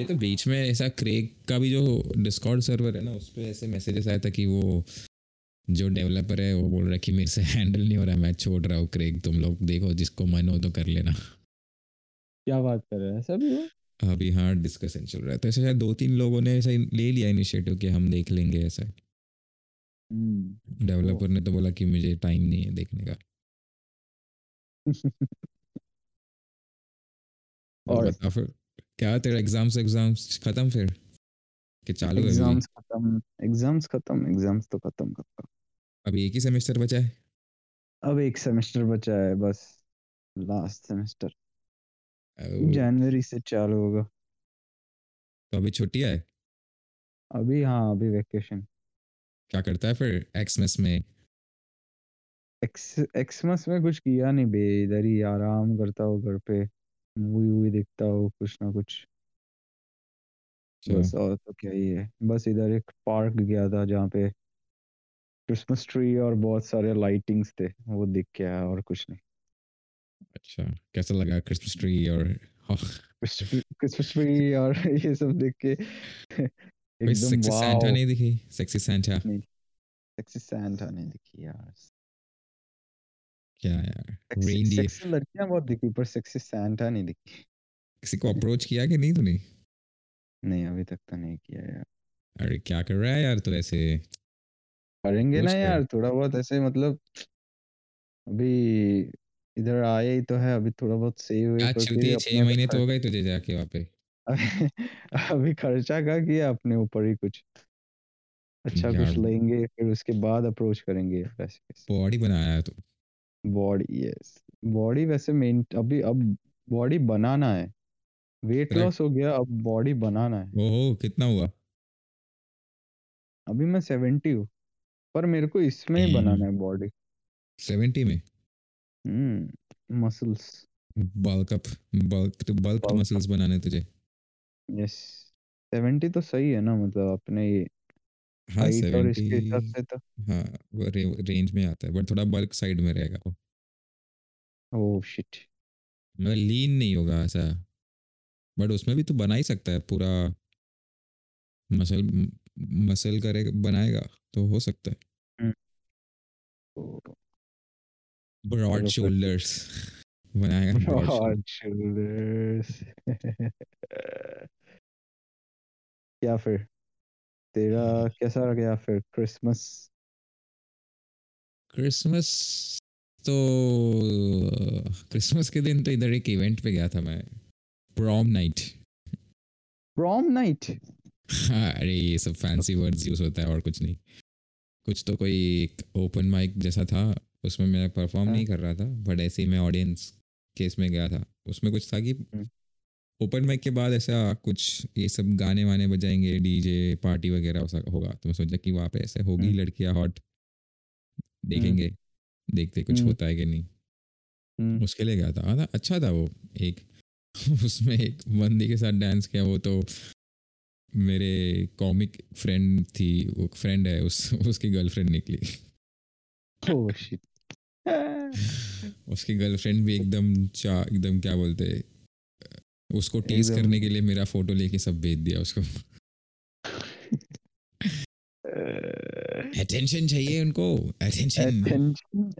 ये तो बीच में ऐसा क्रेक का भी जो डिस्कॉर्ड सर्वर है ना उस पर ऐसे मैसेजेस आया था कि वो जो डेवलपर है वो बोल रहा है कि मेरे से हैंडल नहीं हो रहा मैं छोड़ रहा हूँ क्रेक तुम लोग देखो जिसको मन हो तो कर लेना। क्या बात कर रहे हैं? ऐसा भी हुआ? अभी हाँ डिस्कशन चल रहा है। तो ऐसे शायद दो तीन लोगों ने ऐसा ले लिया इनिशिएटिव कि हम देख लेंगे ऐसा। हम्म। डेवलपर ने तो बोला कि मुझे टाइम नहीं है देखने का। और और बता फिर। क्या तेरा एग्ज़ाम्स एग्ज़ाम्स खत्म फिर? कि चालू है एग्ज़ाम्स खत्म एग्ज़ाम्स खत्म एग्ज़ाम्स तो खत्म खत्म अभी एक ही सेमेस्टर बचा है? अब एक सेमेस्टर बचा है बस लास्ट सेमेस्टर जनवरी से चालू होगा। तो अभी छुट्टी है? अभी हाँ अभी वेकेशन क्या करता है फिर एक्समस में? एक्स एक्समस में कुछ किया नहीं बे इधर ही आराम करता हूँ घर पे। मूवी वूवी देखता हूँ कुछ ना कुछ अच्छा बस और तो क्या ही है बस इधर एक पार्क गया था जहाँ पे क्रिसमस ट्री और बहुत सारे लाइटिंग्स थे वो देख आया और कुछ नहीं अच्छा कैसा लगा क्रिसमस ट्री और क्रिसमस ट्री और ये सब देख के कोई एकदम सेक्सी सैंटा वाओ नहीं दिखी सेक्सी सैंटा नहीं सेक्सी सैंटा नहीं दिखी यार क्या यार रेनडियर सेक्सी लड़कियाँ बहुत दिखी पर सेक्सी सैंटा नहीं दिखी। किसी को अप्रोच किया कि नहीं तूने? नहीं अभी तक तो नहीं किया यार। अरे क्या कर रहा है यार तू ऐसे? करेंगे ना यार थोड़ा बहुत ऐसे मतलब अभी इधर आए ही तो है अभी थोड़ा बहुत सेव क्या वेव चलती है? छह महीने तो हो गए तुझे जाके वहाँ पे। अभी खर्चा का किया अपने ऊपर ही कुछ। अच्छा कुछ लेंगे फिर उसके बाद अप्रोच करेंगे बॉडी बनाया है तू। बॉडी यस बॉडी वैसे मेन अभी अब बॉडी बनाना है। वेट लॉस हो गया अब बॉडी बनाना है। ओहो कितना हुआ? अभी मैं सेवेंटी हूँ पर मेरे को इसमें ही बनाना है बॉडी सेवेंटी में? हम्म muscles bulk up bulk bulk muscles बनाने तुझे। यस सेवेंटी तो सही है ना मतलब अपने ये हाँ हाइट और इसके सेवेंटी हिसाब से तो। हाँ वो रे, रेंज में आता है बट थोड़ा बल्क साइड में रहेगा वो। Oh shit. मतलब लीन नहीं होगा ऐसा। बट उसमें भी तू बना ही सकता है पूरा मसल मसल करे बनाएगा तो हो सकता है। ब्रॉड शोल्डर्स बनाएगा ब्रॉड ब्रॉड शोल्डर्स क्या फिर तेरा कैसा गया फिर? क्रिसमस? क्रिसमस तो क्रिसमस के दिन तो इधर एक इवेंट पे गया था मैं प्रॉम नाइट प्रॉम नाइट हाँ अरे ये सब फैंसी वर्ड्स यूज़ होता है और कुछ नहीं। कुछ तो कोई एक ओपन माइक जैसा था उसमें मैं परफॉर्म हाँ। नहीं कर रहा था बट ऐसे ही मैं ऑडियंस केस में गया था। उसमें कुछ था कि हम्म। ओपन माइक के बाद ऐसा कुछ ये सब गाने वाने बजाएँगे डीजे पार्टी वगैरह ऐसा होगा तो मैं सोचा कि वहाँ पे ऐसे होगी हम्म। लड़कियाँ हॉट देखेंगे देखते कुछ हम्म। होता है कि नहीं। हम्म, उसके लिए गया था अच्छा था वो एक उसमें एक बंदी के साथ डांस किया वो तो मेरे कॉमिक फ्रेंड थी वो फ्रेंड है उस उसकी गर्लफ्रेंड निकली। शिट उसकी गर्लफ्रेंड भी एकदम चा एकदम क्या बोलते हैं, उसको टीज करने के लिए मेरा फ़ोटो लेके सब भेज दिया उसको। अटेंशन चाहिए उनको। अटेंशन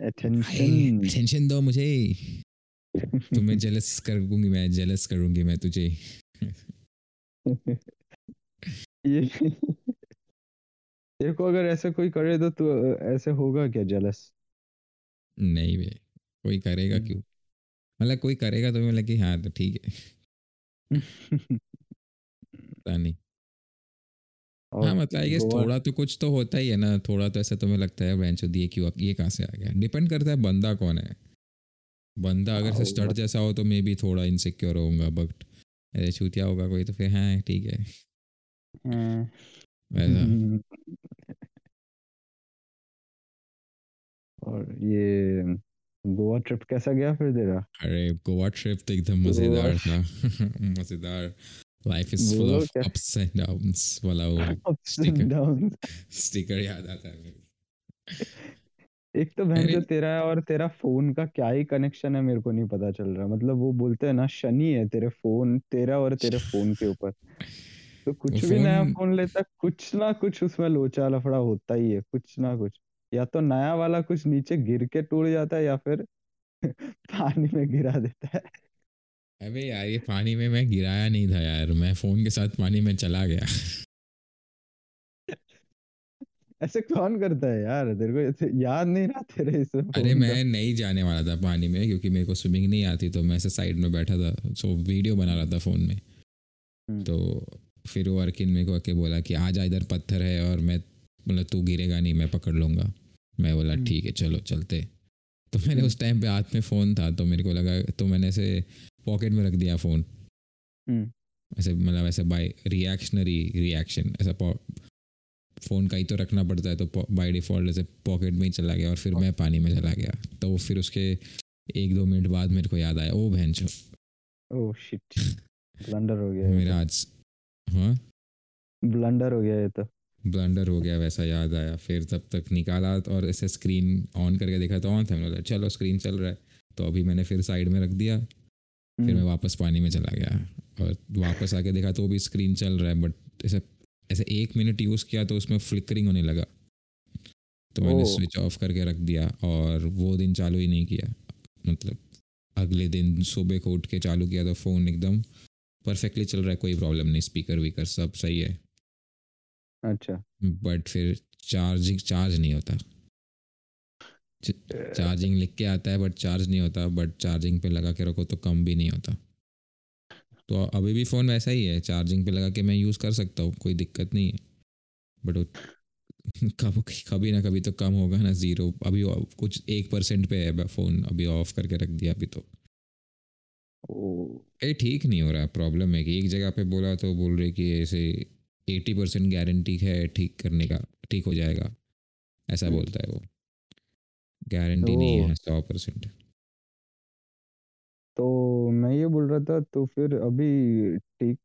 अटेंशन दो मुझे। तुम्हें जेलस करूँगी मैं जेलस करूँगी मैं तुझे। ये को अगर ऐसा कोई करे तो तू ऐसे होगा क्या जेलस नहीं बे कोई करेगा हम्म। क्यों? मतलब कोई करेगा तो मैं लगे हाँ तो ठीक है। पता नहीं। हाँ मतलब आई गेस थोड़ा तो कुछ तो होता ही है ना थोड़ा तो ऐसा तुम्हें लगता है बेंचो दिए क्यों ये कहाँ से आ गया? डिपेंड करता है बंदा कौन है। बंदा अगर से हाँ, स्टड जैसा हो तो मे भी थोड़ा इनसिक्योर होऊँगा बट ऐसे छूतिया होगा कोई तो फिर हाँ ठीक है। हाँ। वैसा। और ये गोवा ट्रिप कैसा गया फिर तेरा? अरे गोवा ट्रिप तो एकदम मज़ेदार था। मज़ेदार। Life is full of ups and downs वाला वो Sticker. स्टिकर याद आता है मेरे एक तो बहन जो तेरा है और तेरा फ़ोन का क्या ही कनेक्शन है मेरे को नहीं पता चल रहा। मतलब वो बोलते हैं ना शनि है तेरे फ़ोन तेरा और तेरे फ़ोन के ऊपर। तो कुछ भी नया फ़ोन लेता कुछ ना कुछ उसमें लोचा लफड़ा होता ही है कुछ ना कुछ। या तो नया वाला कुछ नीचे गिर के टूट जाता है या फिर पानी में गिरा देता है। अबे यार ये पानी में मैं गिराया नहीं था यार मैं फ़ोन के साथ पानी में चला गया। ऐसे कौन करता है यार? तेरे को याद नहीं रहा तेरे इस अरे मैं नहीं जाने वाला था पानी में क्योंकि मेरे को स्विमिंग नहीं आती तो मैं ऐसे साइड में बैठा था सो वीडियो बना रहा था फ़ोन में। हम्म, तो फिर वो अर्किन मेरे को आके बोला कि आ जा इधर पत्थर है और मैं बोला तू गिरेगा नहीं मैं पकड़ लूँगा। मैं बोला हम्म, ठीक है चलो चलते। तो मैंने हम्म, उस टाइम पे हाथ में फ़ोन था तो मेरे को लगा तो मैंने ऐसे पॉकेट में रख दिया फ़ोन हम्म, ऐसे मतलब ऐसे बाय रिएक्शनरी रिएक्शन ऐसा फ़ोन का ही तो रखना पड़ता है तो बाय डिफ़ॉल्ट ऐसे पॉकेट में ही चला गया और फिर मैं पानी में चला गया। तो फिर उसके एक दो मिनट बाद मेरे को याद आया ओ बहन चो। ओह शिट ब्लंडर हो गया मेरा तो। आज हाँ? ब्लंडर हो गया ये तो। ब्लंडर हो गया वैसा याद आया। फिर तब तक निकाला और ऐसे स्क्रीन ऑन करके देखा तो ऑन था। मैंने बोला चलो स्क्रीन चल रहा है। तो अभी मैंने फिर साइड में रख दिया। फिर मैं हम्म, वापस पानी में चला गया और वापस आके देखा तो भी स्क्रीन चल रहा है बट ऐसे ऐसे एक मिनट यूज़ किया तो उसमें फ्लिकरिंग होने लगा। तो मैंने स्विच ऑफ़ करके रख दिया और वो दिन चालू ही नहीं किया। मतलब अगले दिन सुबह को उठ के चालू किया तो फ़ोन एकदम परफेक्टली चल रहा है कोई प्रॉब्लम नहीं स्पीकर वीकर सब सही है। अच्छा। बट फिर चार्जिंग चार्ज नहीं होता। चार्जिंग लिख के आता है बट चार्ज नहीं होता। बट चार्जिंग पे लगा के रखो तो कम भी नहीं होता। तो अभी भी फ़ोन वैसा ही है चार्जिंग पे लगा के मैं यूज़ कर सकता हूँ कोई दिक्कत नहीं है। बट वो कब कभी ना कभी तो कम होगा ना ज़ीरो। अभी कुछ एक परसेंट पे है फ़ोन अभी ऑफ़ करके रख दिया अभी तो। ये ठीक नहीं हो रहा प्रॉब्लम है कि एक जगह पे बोला तो बोल रहे कि ऐसे एटी परसेंट गारंटी है ठीक करने का ठीक हो जाएगा। ऐसा हम्म, बोलता है वो। गारंटी तो, नहीं है सौ परसेंट। तो मैं ये बोल रहा था तो फिर अभी ठीक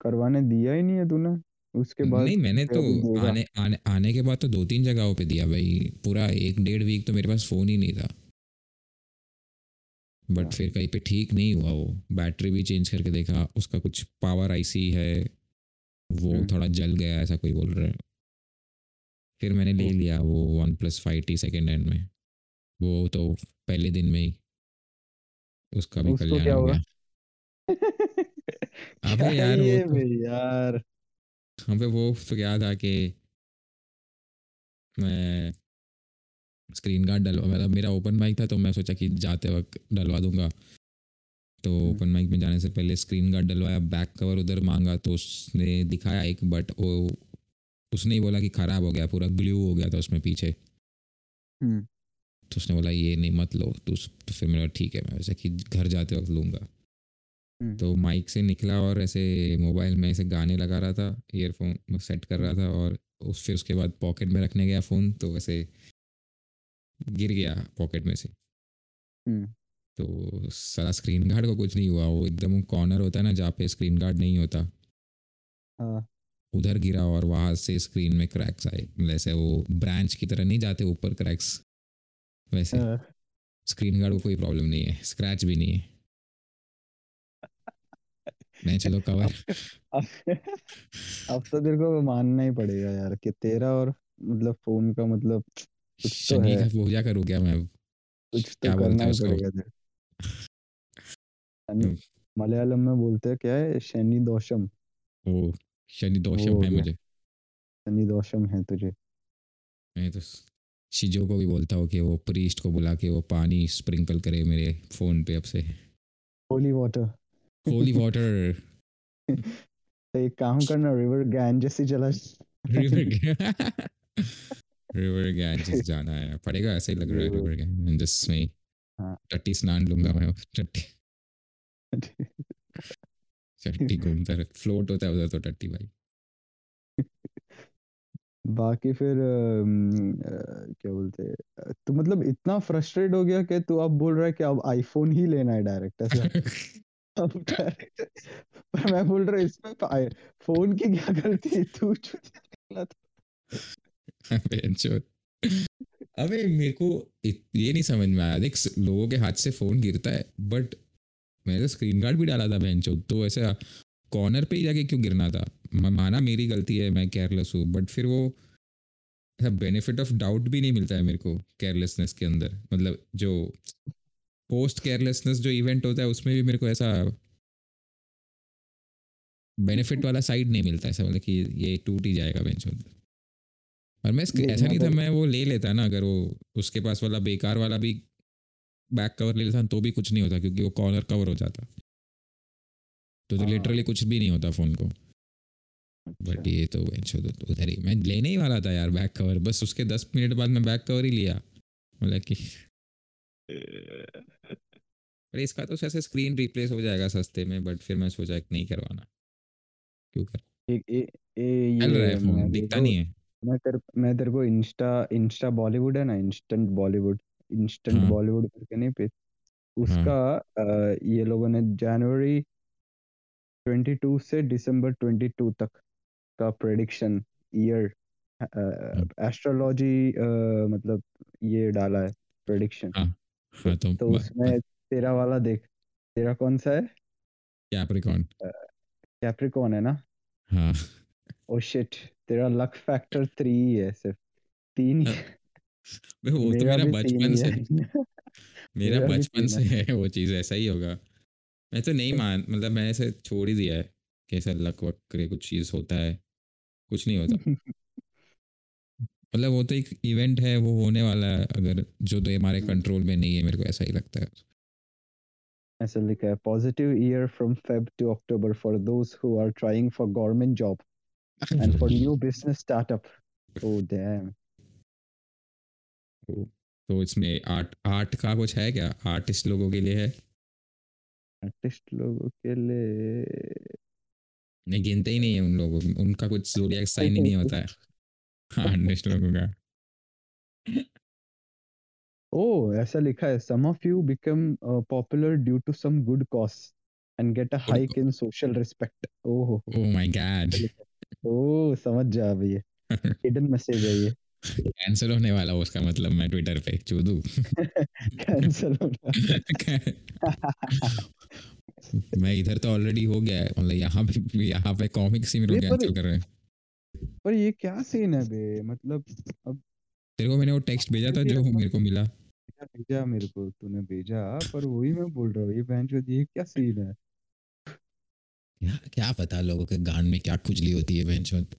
करवाने दिया ही नहीं है तूने? उसके बाद नहीं मैंने तो आने आने आने के बाद तो दो तीन जगहों पे दिया भाई। पूरा एक डेढ़ वीक तो मेरे पास फ़ोन ही नहीं था। बट हाँ, फिर कहीं पे ठीक नहीं हुआ वो। बैटरी भी चेंज करके देखा उसका कुछ पावर आईसी है। वो हम्म, थोड़ा जल गया ऐसा कोई बोल रहा है। फिर मैंने ले लिया वो OnePlus five T second hand में। वो तो पहले दिन में ही। उसका भी कल्याण हो गया। अबे यार वो तो यार? अबे वो तो क्या था कि मैं स्क्रीन गार्ड डलवा मतलब मेरा ओपन माइक था तो मैं सोचा कि जाते वक्त डलवा दूँगा। तो हम्म, ओपन माइक में जाने से पहले स्क्रीन गार्ड डलवाया बैक कवर उधर मांगा तो उसने दिखाया एक बट वो उसने ही बोला कि ख़राब हो गया पूरा ग्लू हो गया था उसमें पीछे। हम्म, तो उसने बोला ये नहीं मत लो। तो, तो फिर मैंने बोला ठीक है मैं वैसे कि घर जाते वक्त लूँगा। हम्म, तो माइक से निकला और ऐसे मोबाइल में ऐसे गाने लगा रहा था ईयरफोन सेट कर रहा था और उस फिर उसके बाद पॉकेट में रखने गया फ़ोन तो वैसे गिर गया पॉकेट में से। हम्म, तो सारा स्क्रीन गार्ड को कुछ नहीं हुआ वो एकदम कॉर्नर होता है ना जहाँ पे स्क्रीन गार्ड नहीं होता। हाँ, उधर गिरा और वहाँ से स्क्रीन में क्रैक्स आए। ऐसे वो ब्रांच की तरह नहीं जाते ऊपर क्रैक्स वैसे हाँ, स्क्रीन गार्ड को कोई प्रॉब्लम नहीं है। स्क्रैच भी नहीं है। मैं चलो कवर अब अब अब तो तेरे को मानना ही पड़ेगा यार कि तेरा और मतलब फ़ोन का मतलब कुछ तो है। पूजा करूँ क्या मैं? कुछ तो क्या करना ही पड़ेगा तेरे मलयालम में बोलते हैं क्या है? शनि दोषम वो शनि दोषम है मुझे। शनि दोषम है तुझे। मैं तो शिजो को भी बोलता हूँ कि वो प्रीस्ट को बुला के वो पानी स्प्रिंकल करे मेरे फ़ोन पे अब से। होली वाटर होली वाटर तो एक काम करना रिवर गैंजेस ही चला रिवर रिवर गैंजेस जाना है पड़ेगा ऐसे ही लग रहा है रिवर रिवर गैंजेस में हाँ। टट्टी स्नान लूँगा मैं टट्टी टट्टी घूमता रहे फ्लोट होता है उधर तो टट्टी भाई। बाकी फिर अ, क्या बोलते हैं तो मतलब इतना फ्रस्ट्रेट हो गया कि तू अब बोल रहा है कि अब आईफोन ही लेना है डायरेक्ट ऐसा। अब डायरेक्ट पर मैं बोल रहा हूँ इसमें फ़ोन की क्या गलती है? तू निकला था अबे, मेरे को ये नहीं समझ में आया। देख लोगों के हाथ से फ़ोन गिरता है बट मैंने तो स्क्रीन गार्ड भी डाला था बेंच तो ऐसा कॉर्नर पे ही जाके क्यों गिरना था? माना मेरी गलती है, मैं केयरलेस हूँ बट फिर वो ऐसा बेनिफिट ऑफ़ डाउट भी नहीं मिलता है मेरे को केयरलेसनेस के अंदर। मतलब जो पोस्ट केयरलेसनेस जो इवेंट होता है, उसमें भी मेरे को ऐसा बेनिफिट वाला साइड नहीं मिलता ऐसा मतलब कि ये टूट ही जाएगा बेंच और मैं इसके- ऐसा नहीं था मैं वो ले लेता ना अगर वो उसके पास वाला बेकार वाला भी बैक कवर ले लेता तो भी कुछ नहीं होता क्योंकि वो कॉर्नर कवर हो जाता। तो तो हाँ। लिटरली कुछ भी नहीं होता फ़ोन को। बट अच्छा। ये तो तो उधर ही मैं लेने ही वाला था यार बैक कवर बस उसके दस मिनट बाद मैं बैक कवर ही लिया। मतलब कि अरे इसका तो ऐसे स्क्रीन रिप्लेस हो जाएगा सस्ते में बट फिर मैं सोचा नहीं करवाना। क्यों कर एक ए, ए, चल रहा ये है फ़ोन दिखता नहीं है। मैं तेरे मैं तेरे को इंस्टा इंस्टा बॉलीवुड है ना इंस्टेंट बॉलीवुड इंस्टेंट हाँ। बॉलीवुड करके नहीं पे उसका अ, ये लोगों ने जनवरी 22 से दिसंबर 22 तक का प्रेडिक्शन ईयर एस्ट्रोलॉजी मतलब ये डाला है प्रेडिक्शन हाँ हाँ तो, तो उसमें तेरा वाला देख तेरा कौन सा है? कैप्रिकॉन कैप्रिकॉन है ना? हाँ। ओ शिट तेरा लक फैक्टर थ्री ही है सिर्फ़। तीन ही बे, वो तो मेरा बचपन ही से है। मेरा बचपन से है। वो चीज़ ऐसा ही होगा। मैं तो नहीं मान मतलब मैंने ऐसे छोड़ ही दिया है कि लक वक करे कुछ चीज़ होता है। कुछ नहीं होता। मतलब वो तो एक इवेंट है वो होने वाला है अगर जो तो हमारे कंट्रोल में नहीं है मेरे को ऐसा ही लगता है। ऐसा लिखा है positive year from Feb to October for those who are trying for government job and for new business startup oh damn तो इसमें आर्ट आर्ट का कुछ है क्या? आर्टिस्ट लोगों के लिए है? आर्टिस्ट लोगों के लिए नहीं गिनते ही नहीं है उन लोगों उनका कुछ जोडियाक साइन ही नहीं होता है। आर्टिस्ट लोगों का। Oh, ऐसा लिखा है some of you become uh, popular due to some good cause and get a hike in social respect. Oh, oh my God oh, समझ जा अभी ये। हिडन मैसेज है ये। कैंसिल होने वाला उसका मतलब मैं ट्विटर पे चूदू कैंसिल होना मैं इधर तो ऑलरेडी हो गया है मतलब यहाँ पे यहाँ पे कॉमिक्स ही मेरे को ये पर- कैंसिल कर रहे हैं। पर ये क्या सीन है बे? मतलब अब तेरे को मैंने वो टेक्स्ट भेजा था जो मेरे को मिला। भेजा मेरे को तूने भेजा पर वही मैं बोल रहा हूँ ये चोद ये क्या सीन है? क्या क्या पता लोगों के गान में क्या खुजली होती है बेंचोद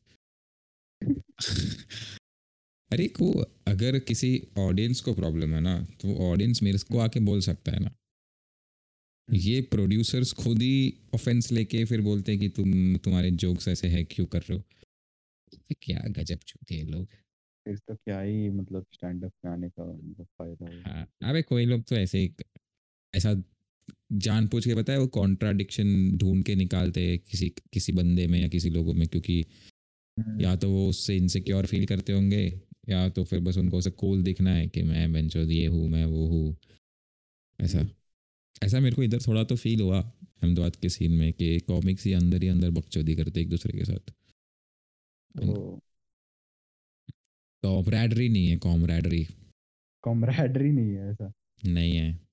अरे को अगर किसी ऑडियंस को प्रॉब्लम है ना तो ऑडियंस मेरे को आके बोल सकता है ना। ये प्रोड्यूसर्स खुद ही ऑफेंस लेके फिर बोलते हैं कि तुम तुम्हारे जोक्स ऐसे है क्यों कर रहे हो? क्या गजब चूते हैं लोग। फिर तो क्या ही मतलब स्टैंड अप में आने का मतलब फ़ायदा है। हाँ अबे कोई लोग तो ऐसे ऐसा जान पूछ के पता है वो कॉन्ट्राडिक्शन ढूंढ के निकालते हैं किसी किसी बंदे में या किसी लोगों में क्योंकि या तो वो उससे इनसिक्योर फील करते होंगे या तो फिर बस उनको उसे कूल दिखना है कि मैं बेंचो ये हूँ मैं वो हूँ। ऐसा। ऐसा मेरे को इधर थोड़ा तो फील हुआ अहमदाबाद के सीन में कि कॉमिक्स ही अंदर ही अंदर बकचोदी करते एक दूसरे के साथ। कॉमरेडरी नहीं है कॉमरेडरी कॉमरेडरी नहीं है ऐसा। नहीं है।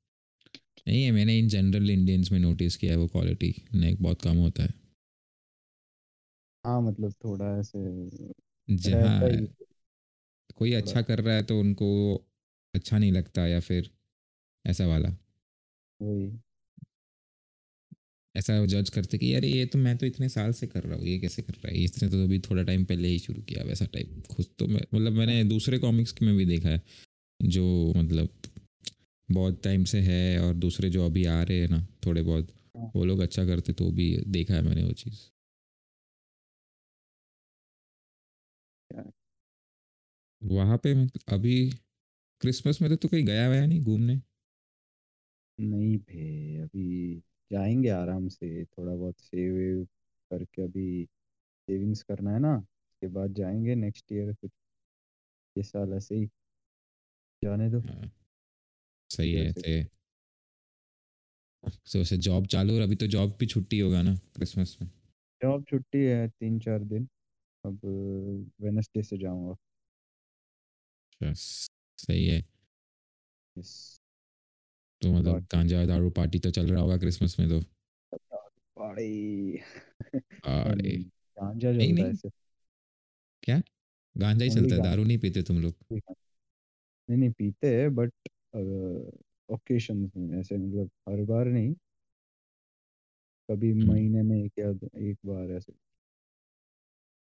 नहीं है मैंने इन जनरल इंडियंस में नोटिस किया है वो क्वालिटी नहीं बहुत कम होता है। हाँ मतलब थोड़ा ऐसे जहाँ कोई अच्छा कर रहा है तो उनको अच्छा नहीं लगता या फिर ऐसा वाला। वही। ऐसा जज करते कि अरे ये तो मैं तो इतने साल से कर रहा हूँ ये कैसे कर रहा है? इसने तो अभी थोड़ा टाइम पहले ही शुरू किया वैसा टाइप खुद तो मैं मतलब मैंने दूसरे कॉमिक्स में भी देखा है जो मतलब बहुत टाइम से है और दूसरे जो अभी आ रहे हैं ना थोड़े बहुत हाँ। वो लोग अच्छा करते तो भी देखा है मैंने वो चीज़? वहाँ पे मतलब अभी क्रिसमस में तो तू कहीं गया वया नहीं घूमने नहीं भे अभी जाएँगे आराम से थोड़ा बहुत सेव वेव करके अभी सेविंग्स करना है ना उसके बाद जाएँगे नेक्स्ट ईयर कुछ ये साल ऐसे ही जाने दो हाँ, सही है ऐसे तो वैसे जॉब चालू और अभी तो जॉब भी छुट्टी होगा ना क्रिसमस में? जॉब छुट्टी है तीन चार दिन अब वेनसडे से जाऊँगा। बस सही है। Yes. तो मतलब गांजा दारू पार्टी तो चल रहा होगा क्रिसमस में तो। Party. अरे गांजा नहीं, नहीं। क्या? गांजा ही चलता है दारू नहीं पीते तुम लोग। नहीं नहीं पीते हैं बट ओकेशन में ऐसे मतलब हर बार नहीं। कभी। महीने में एक या एक बार ऐसे।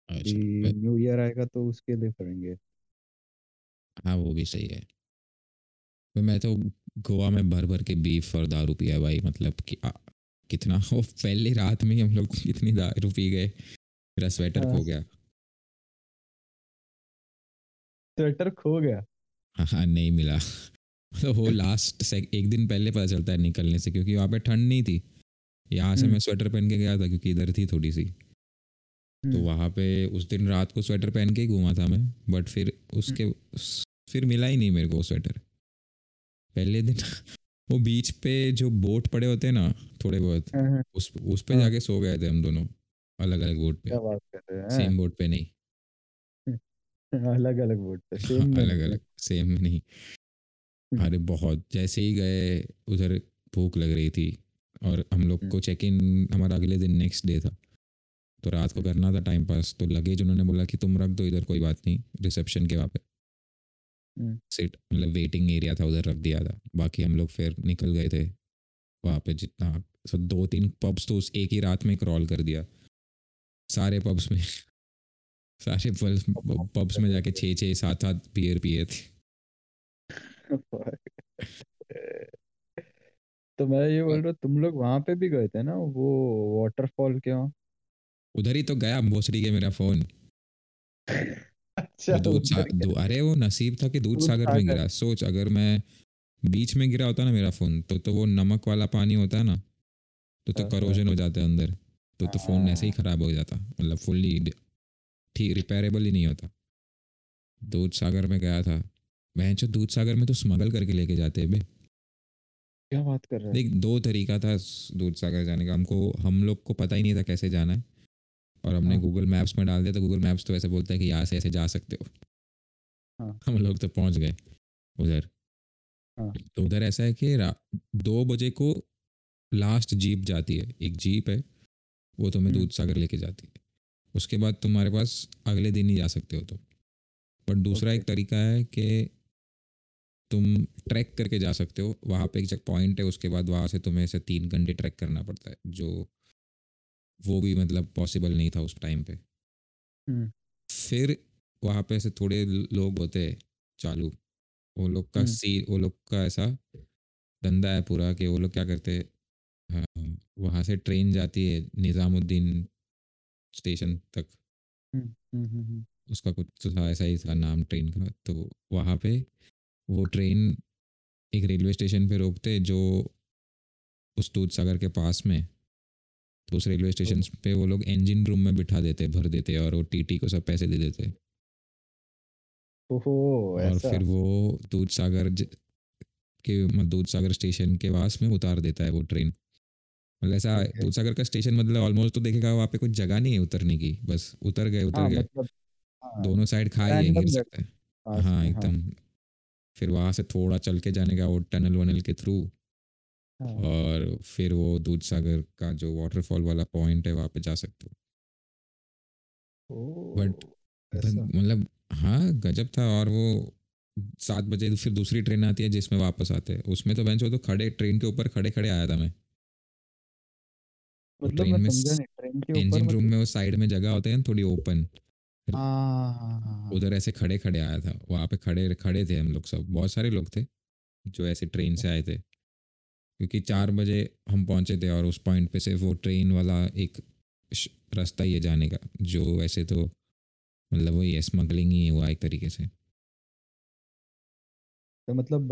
अच्छा न्यू ईयर आएगा तो उसके लिए करेंगे। हाँ वो भी सही है। मैं तो गोवा में भर भर के बीफ और दारू पिया भाई मतलब कि आ, कितना? वो पहली रात में ही हम लोग कितनी दारू पी गए। मेरा स्वेटर खो हाँ। गया। स्वेटर खो गया? हाँ हाँ नहीं मिला। वो लास्ट एक दिन पहले पता चलता है निकलने से क्योंकि वहाँ पे ठंड नहीं थी। यहाँ से हम्म। मैं स्वेटर पहन के गया था क्योंकि इधर थी थोड़ी सी। तो हम्म, वहाँ पे उस दिन रात को स्वेटर पहन के ही घूमा था मैं बट फिर उसके फिर मिला ही नहीं मेरे को स्वेटर पहले दिन वो बीच पे जो बोट पड़े होते हैं ना थोड़े बहुत हाँ, हाँ, उस उस पे हाँ। जाके सो गए थे हम दोनों अलग अलग बोट पे सेम बोट पे नहीं। अलग अलग बोर्ड पे सेम अलग। अलग सेम नहीं। हम्म। अरे बहुत जैसे ही गए उधर भूख लग रही थी और हम लोग हम्म। को चेक इन हमारा अगले दिन नेक्स्ट डे था। तो रात को करना था टाइम पास तो लगेज उन्होंने बोला कि तुम रख दो इधर कोई बात नहीं रिसेप्शन के वहाँ पे। हम्म। सीट मतलब वेटिंग एरिया था उधर रख दिया था। बाकी हम लोग फिर निकल गए थे वहाँ पे जितना सो दो तीन पब्स तो उस एक ही रात में क्रॉल कर दिया। सारे पब्स में सारे पब्स में जाके छः छः सात सात बियर पिए थे। तो मैं ये बोल रहा हूँ तुम लोग वहाँ पे भी गए थे ना वो वाटरफॉल के वहाँ? उधर ही तो गया भोसड़ी के मेरा फ़ोन। अच्छा दूध दू, अरे वो नसीब था कि दूध सागर में गिरा। सोच अगर मैं बीच में गिरा होता ना मेरा फ़ोन तो तो वो नमक वाला पानी होता है ना तो तो हाँ, करोजन हो। जाता है अंदर। तो तो फ़ोन ऐसे ही हाँ। खराब हो जाता मतलब फुल्ली ठीक रिपेयरेबल ही नहीं होता। दूध सागर में गया था। मैं जो दूध सागर में तो स्मगल करके लेके जाते हैं बे क्या बात कर रहे हैं देख दो तरीका था दूध सागर जाने का हमको हम लोग को पता ही नहीं था कैसे जाना है और हमने हाँ। गूगल मैप्स में डाल दिया तो गूगल मैप्स तो ऐसे बोलता है कि यहाँ से ऐसे जा सकते हो हाँ। हम लोग तो पहुँच गए उधर हाँ। तो उधर ऐसा है कि दो बजे को लास्ट जीप जाती है एक जीप है वो तुम्हें हम्म। दूध सागर लेके जाती है उसके बाद तुम्हारे पास अगले दिन ही जा सकते हो तुम तो। बट दूसरा एक तरीका है कि तुम ट्रैक करके जा सकते हो वहाँ पे एक पॉइंट है उसके बाद वहाँ से तुम्हें ऐसे तीन घंटे ट्रैक करना पड़ता है जो वो भी मतलब पॉसिबल नहीं था उस टाइम पे हम्म। फिर वहाँ पे ऐसे थोड़े लोग होते हैं चालू वो लोग का हम्म। सी वो लोग का ऐसा धंधा है पूरा कि वो लोग क्या करते हैं हाँ, वहाँ से ट्रेन जाती है निज़ामुद्दीन स्टेशन तक हम्म, हम्म, हम्म, हम्म। उसका कुछ तो था ऐसा ही था नाम ट्रेन का तो वहाँ पे वो ट्रेन एक रेलवे स्टेशन पे रोकते जो उस दूध सागर के पास में तो उस रेलवे स्टेशन पे वो लोग इंजन रूम में बिठा देते भर देते और वो टीटी को सब पैसे दे देते। ओहो और फिर वो दूध सागर के मतलब दूध सागर स्टेशन के पास में उतार देता है वो ट्रेन मतलब ऐसा दूध सागर का स्टेशन मतलब ऑलमोस्ट तो देखेगा वहाँ पे कुछ जगह नहीं है उतरने की बस उतर गए उतर हाँ गए। मतलब हाँ, दोनों साइड खाई है गिर सकता है। हाँ। एकदम। फिर वहाँ से थोड़ा चल के जाने का वो टनल वनल के थ्रू हाँ, और फिर वो दूध सागर का जो वाटरफॉल वाला पॉइंट है वहाँ पे जा सकते हो। But ऐसा। मतलब हाँ गजब था और वो सात बजे फिर दूसरी ट्रेन आती है जिसमें वापस आते हैं। उसमें तो बेंच तो खड़े ट्रेन के ऊपर खड़े खड़े आया था मैं। मतलब ट्रेन में ट्रेन के इंजन रूम मतलब में वो साइड में जगह होते हैं थोड़ी ओपन उधर ऐसे खड़े खड़े आया था। वहाँ पे खड़े खड़े थे हम लोग सब। बहुत सारे लोग थे जो ऐसे ट्रेन से आए थे। क्योंकि चार बजे हम पहुँचे थे और उस पॉइंट पे सिर्फ़ वो ट्रेन वाला एक रास्ता ही है जाने का। जो वैसे तो मतलब वही है स्मगलिंग ही हुआ एक तरीके से। तो मतलब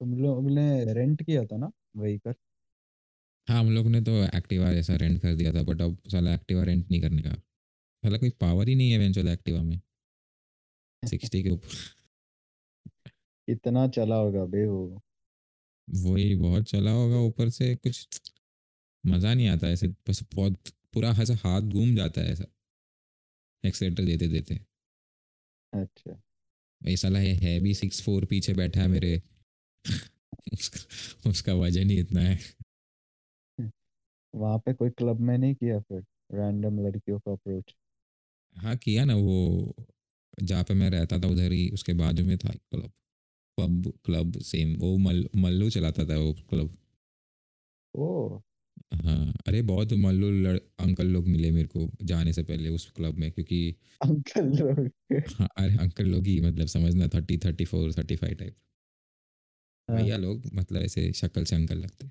तुम लोग ने रेंट किया था ना व्हीकल? हाँ हम लोग ने तो एक्टिवा जैसा रेंट कर दिया था बट अब साला एक्टिवा रेंट नहीं करने का। साला कोई पावर ही नहीं है वेंचुअल एक्टिवा में। सिक्सटी के ऊपर। इतना चला होगा बे वो। वही बहुत चला होगा ऊपर से कुछ मज़ा नहीं आता ऐसे बस बहुत पूरा ऐसा हाथ घूम जाता है ऐसा। एक्सीटर देते देते। अच्छा। साला है, है भी सिक्स फोर पीछे बैठा है मेरे। उसका, उसका वज़न ही इतना है। वहाँ पे कोई क्लब में नहीं किया फिर? रैंडम लड़कियों को अप्रोच हाँ किया ना वो जहाँ पे मैं रहता था उधर ही उसके बाजू में था क्लब। पब क्लब सेम वो मल मल्लू चलाता था वो क्लब। ओ हाँ अरे बहुत मल्लू लड़ अंकल लोग मिले मेरे को जाने से पहले उस क्लब में क्योंकि अंकल लोग? हाँ अरे अंकल लोग ही मतलब समझना thirty thirty four thirty five type भैया लोग मतलब ऐसे शक्ल से अंकल लगते।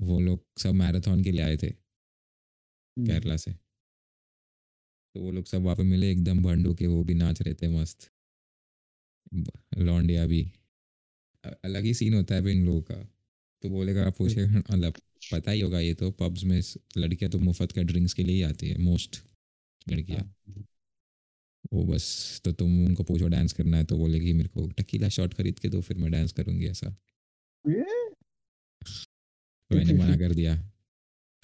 वो लोग सब मैराथन के लिए आए थे हम्म, केरला से। तो वो लोग सब वहाँ पे मिले एकदम भंडू के वो भी नाच रहे थे मस्त। लौंडिया भी। अलग ही सीन होता है इन लोगों का। तो बोलेगा आप पूछे मतलब पता ही होगा ये तो पब्स में लड़कियाँ तो मुफ़्त का ड्रिंक्स के लिए ही आती है मोस्ट लड़कियाँ। हाँ, वो बस तो तुम उनको पूछो डांस करना है तो बोलेगी मेरे को टकीला शॉट खरीद के दो फिर मैं डांस करूँगी ऐसा। तो मैंने मना कर दिया।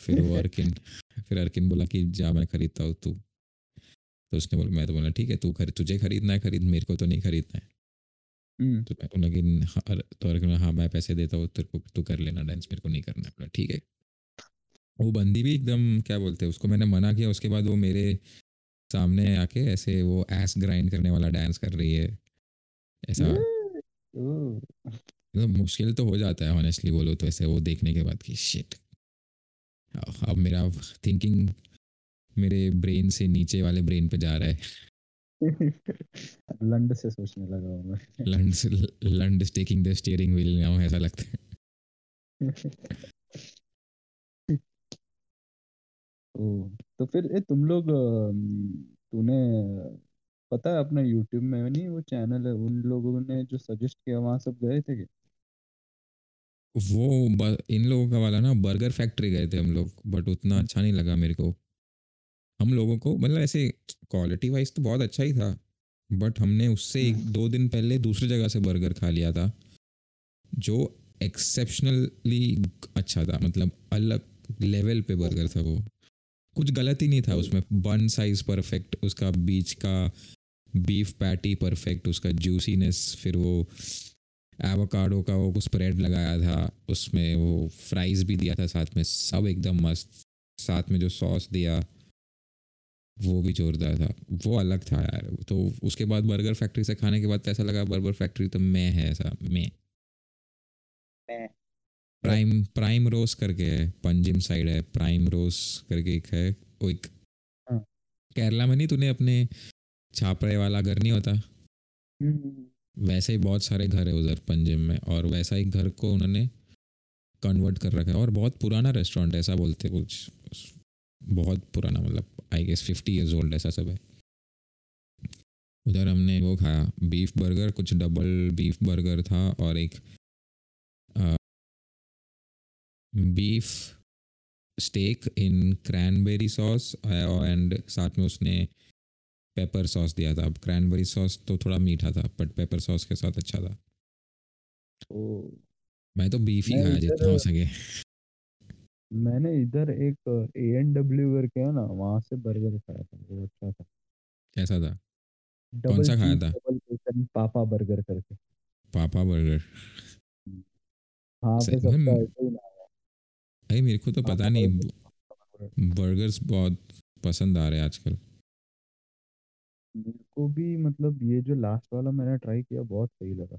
फिर वो अर्किन फिर अर्किन बोला कि जा मैं खरीदता हूँ तू तो उसने बोला मैं तो बोला ठीक है तू खरीद तुझे खरीदना है खरीद मेरे को तो नहीं खरीदना है। हम्म, तो मैं बोला कि हाँ तो हाँ मैं पैसे देता हूँ तेरे को तू कर लेना डांस मेरे को नहीं करना बोला ठीक है। वो बंदी भी एकदम क्या बोलते हैं उसको मैंने मना किया उसके बाद वो मेरे सामने आके ऐसे वो एस ग्राइंड करने वाला डांस कर रही है। ऐसा। मतलब मुश्किल तो हो जाता है ऑनेस्टली बोलो तो ऐसे वो देखने के बाद कि शिट अब मेरा थिंकिंग मेरे ब्रेन से नीचे वाले ब्रेन पे जा रहा है। लंड से सोचने लगा हूँ मैं। लंड से Lando is taking the steering wheel now ऐसा लगता है। ओ तो फिर ए तुम लोग तूने पता है अपना यूट्यूब में नहीं वो चैनल है उन लोगों ने जो सजेस्ट किया वहाँ सब गए थे क्या? वो इन लोगों का वाला ना बर्गर फैक्ट्री गए थे हम लोग बट उतना अच्छा नहीं लगा मेरे को। हम लोगों को मतलब ऐसे क्वालिटी वाइज तो बहुत अच्छा ही था बट हमने उससे एक दो दिन पहले दूसरी जगह से बर्गर खा लिया था जो एक्सेप्शनली अच्छा था मतलब अलग लेवल पे बर्गर था वो। कुछ गलत ही नहीं था उसमें बन साइज़ परफेक्ट उसका बीच का बीफ पैटी परफेक्ट उसका जूसीनेस फिर वो एवोकाडो का वो स्प्रेड लगाया था उसमें वो फ्राइज भी दिया था साथ में सब एकदम मस्त साथ में जो सॉस दिया वो भी जोरदार था। वो अलग था यार। तो उसके बाद बर्गर फैक्ट्री से खाने के बाद तो ऐसा लगा बर्गर फैक्ट्री तो मैं है ऐसा मैं। प्राइम प्राइम रोज करके है पंजिम साइड है प्राइम रोज करके एक है वो एक। हाँ। केरला में नहीं तूने अपने छापड़े वाला घर नहीं होता? हम्म, वैसे ही बहुत सारे घर है उधर पंजिम में और वैसा ही घर को उन्होंने कन्वर्ट कर रखा है। और बहुत पुराना रेस्टोरेंट है ऐसा बोलते कुछ। बहुत पुराना मतलब I guess fifty years old ऐसा सब है। उधर हमने वो खाया बीफ बर्गर कुछ डबल बीफ बर्गर था और एक आ, beef steak in cranberry sauce and साथ में उसने पेपर सॉस दिया था। अब क्रैनबेरी सॉस तो थोड़ा मीठा था बट पेपर सॉस के साथ अच्छा था। मैं तो बीफ ही खाया जितना हो सके। मैंने इधर एक ए एन डब्ल्यू करके है ना वहाँ से बर्गर खाया था वो अच्छा था। कैसा था? डबल सा खाया था? डबल बेकन पापा बर्गर करके। पापा बर्गर। हाँ पे सबका ऐसे ही नाम अरे मेरे को तो पता नहीं बर्गर्स बहुत पसंद आ रहे हैं आजकल। मेरे को भी मतलब ये जो लास्ट वाला मैंने ट्राई किया बहुत सही लगा।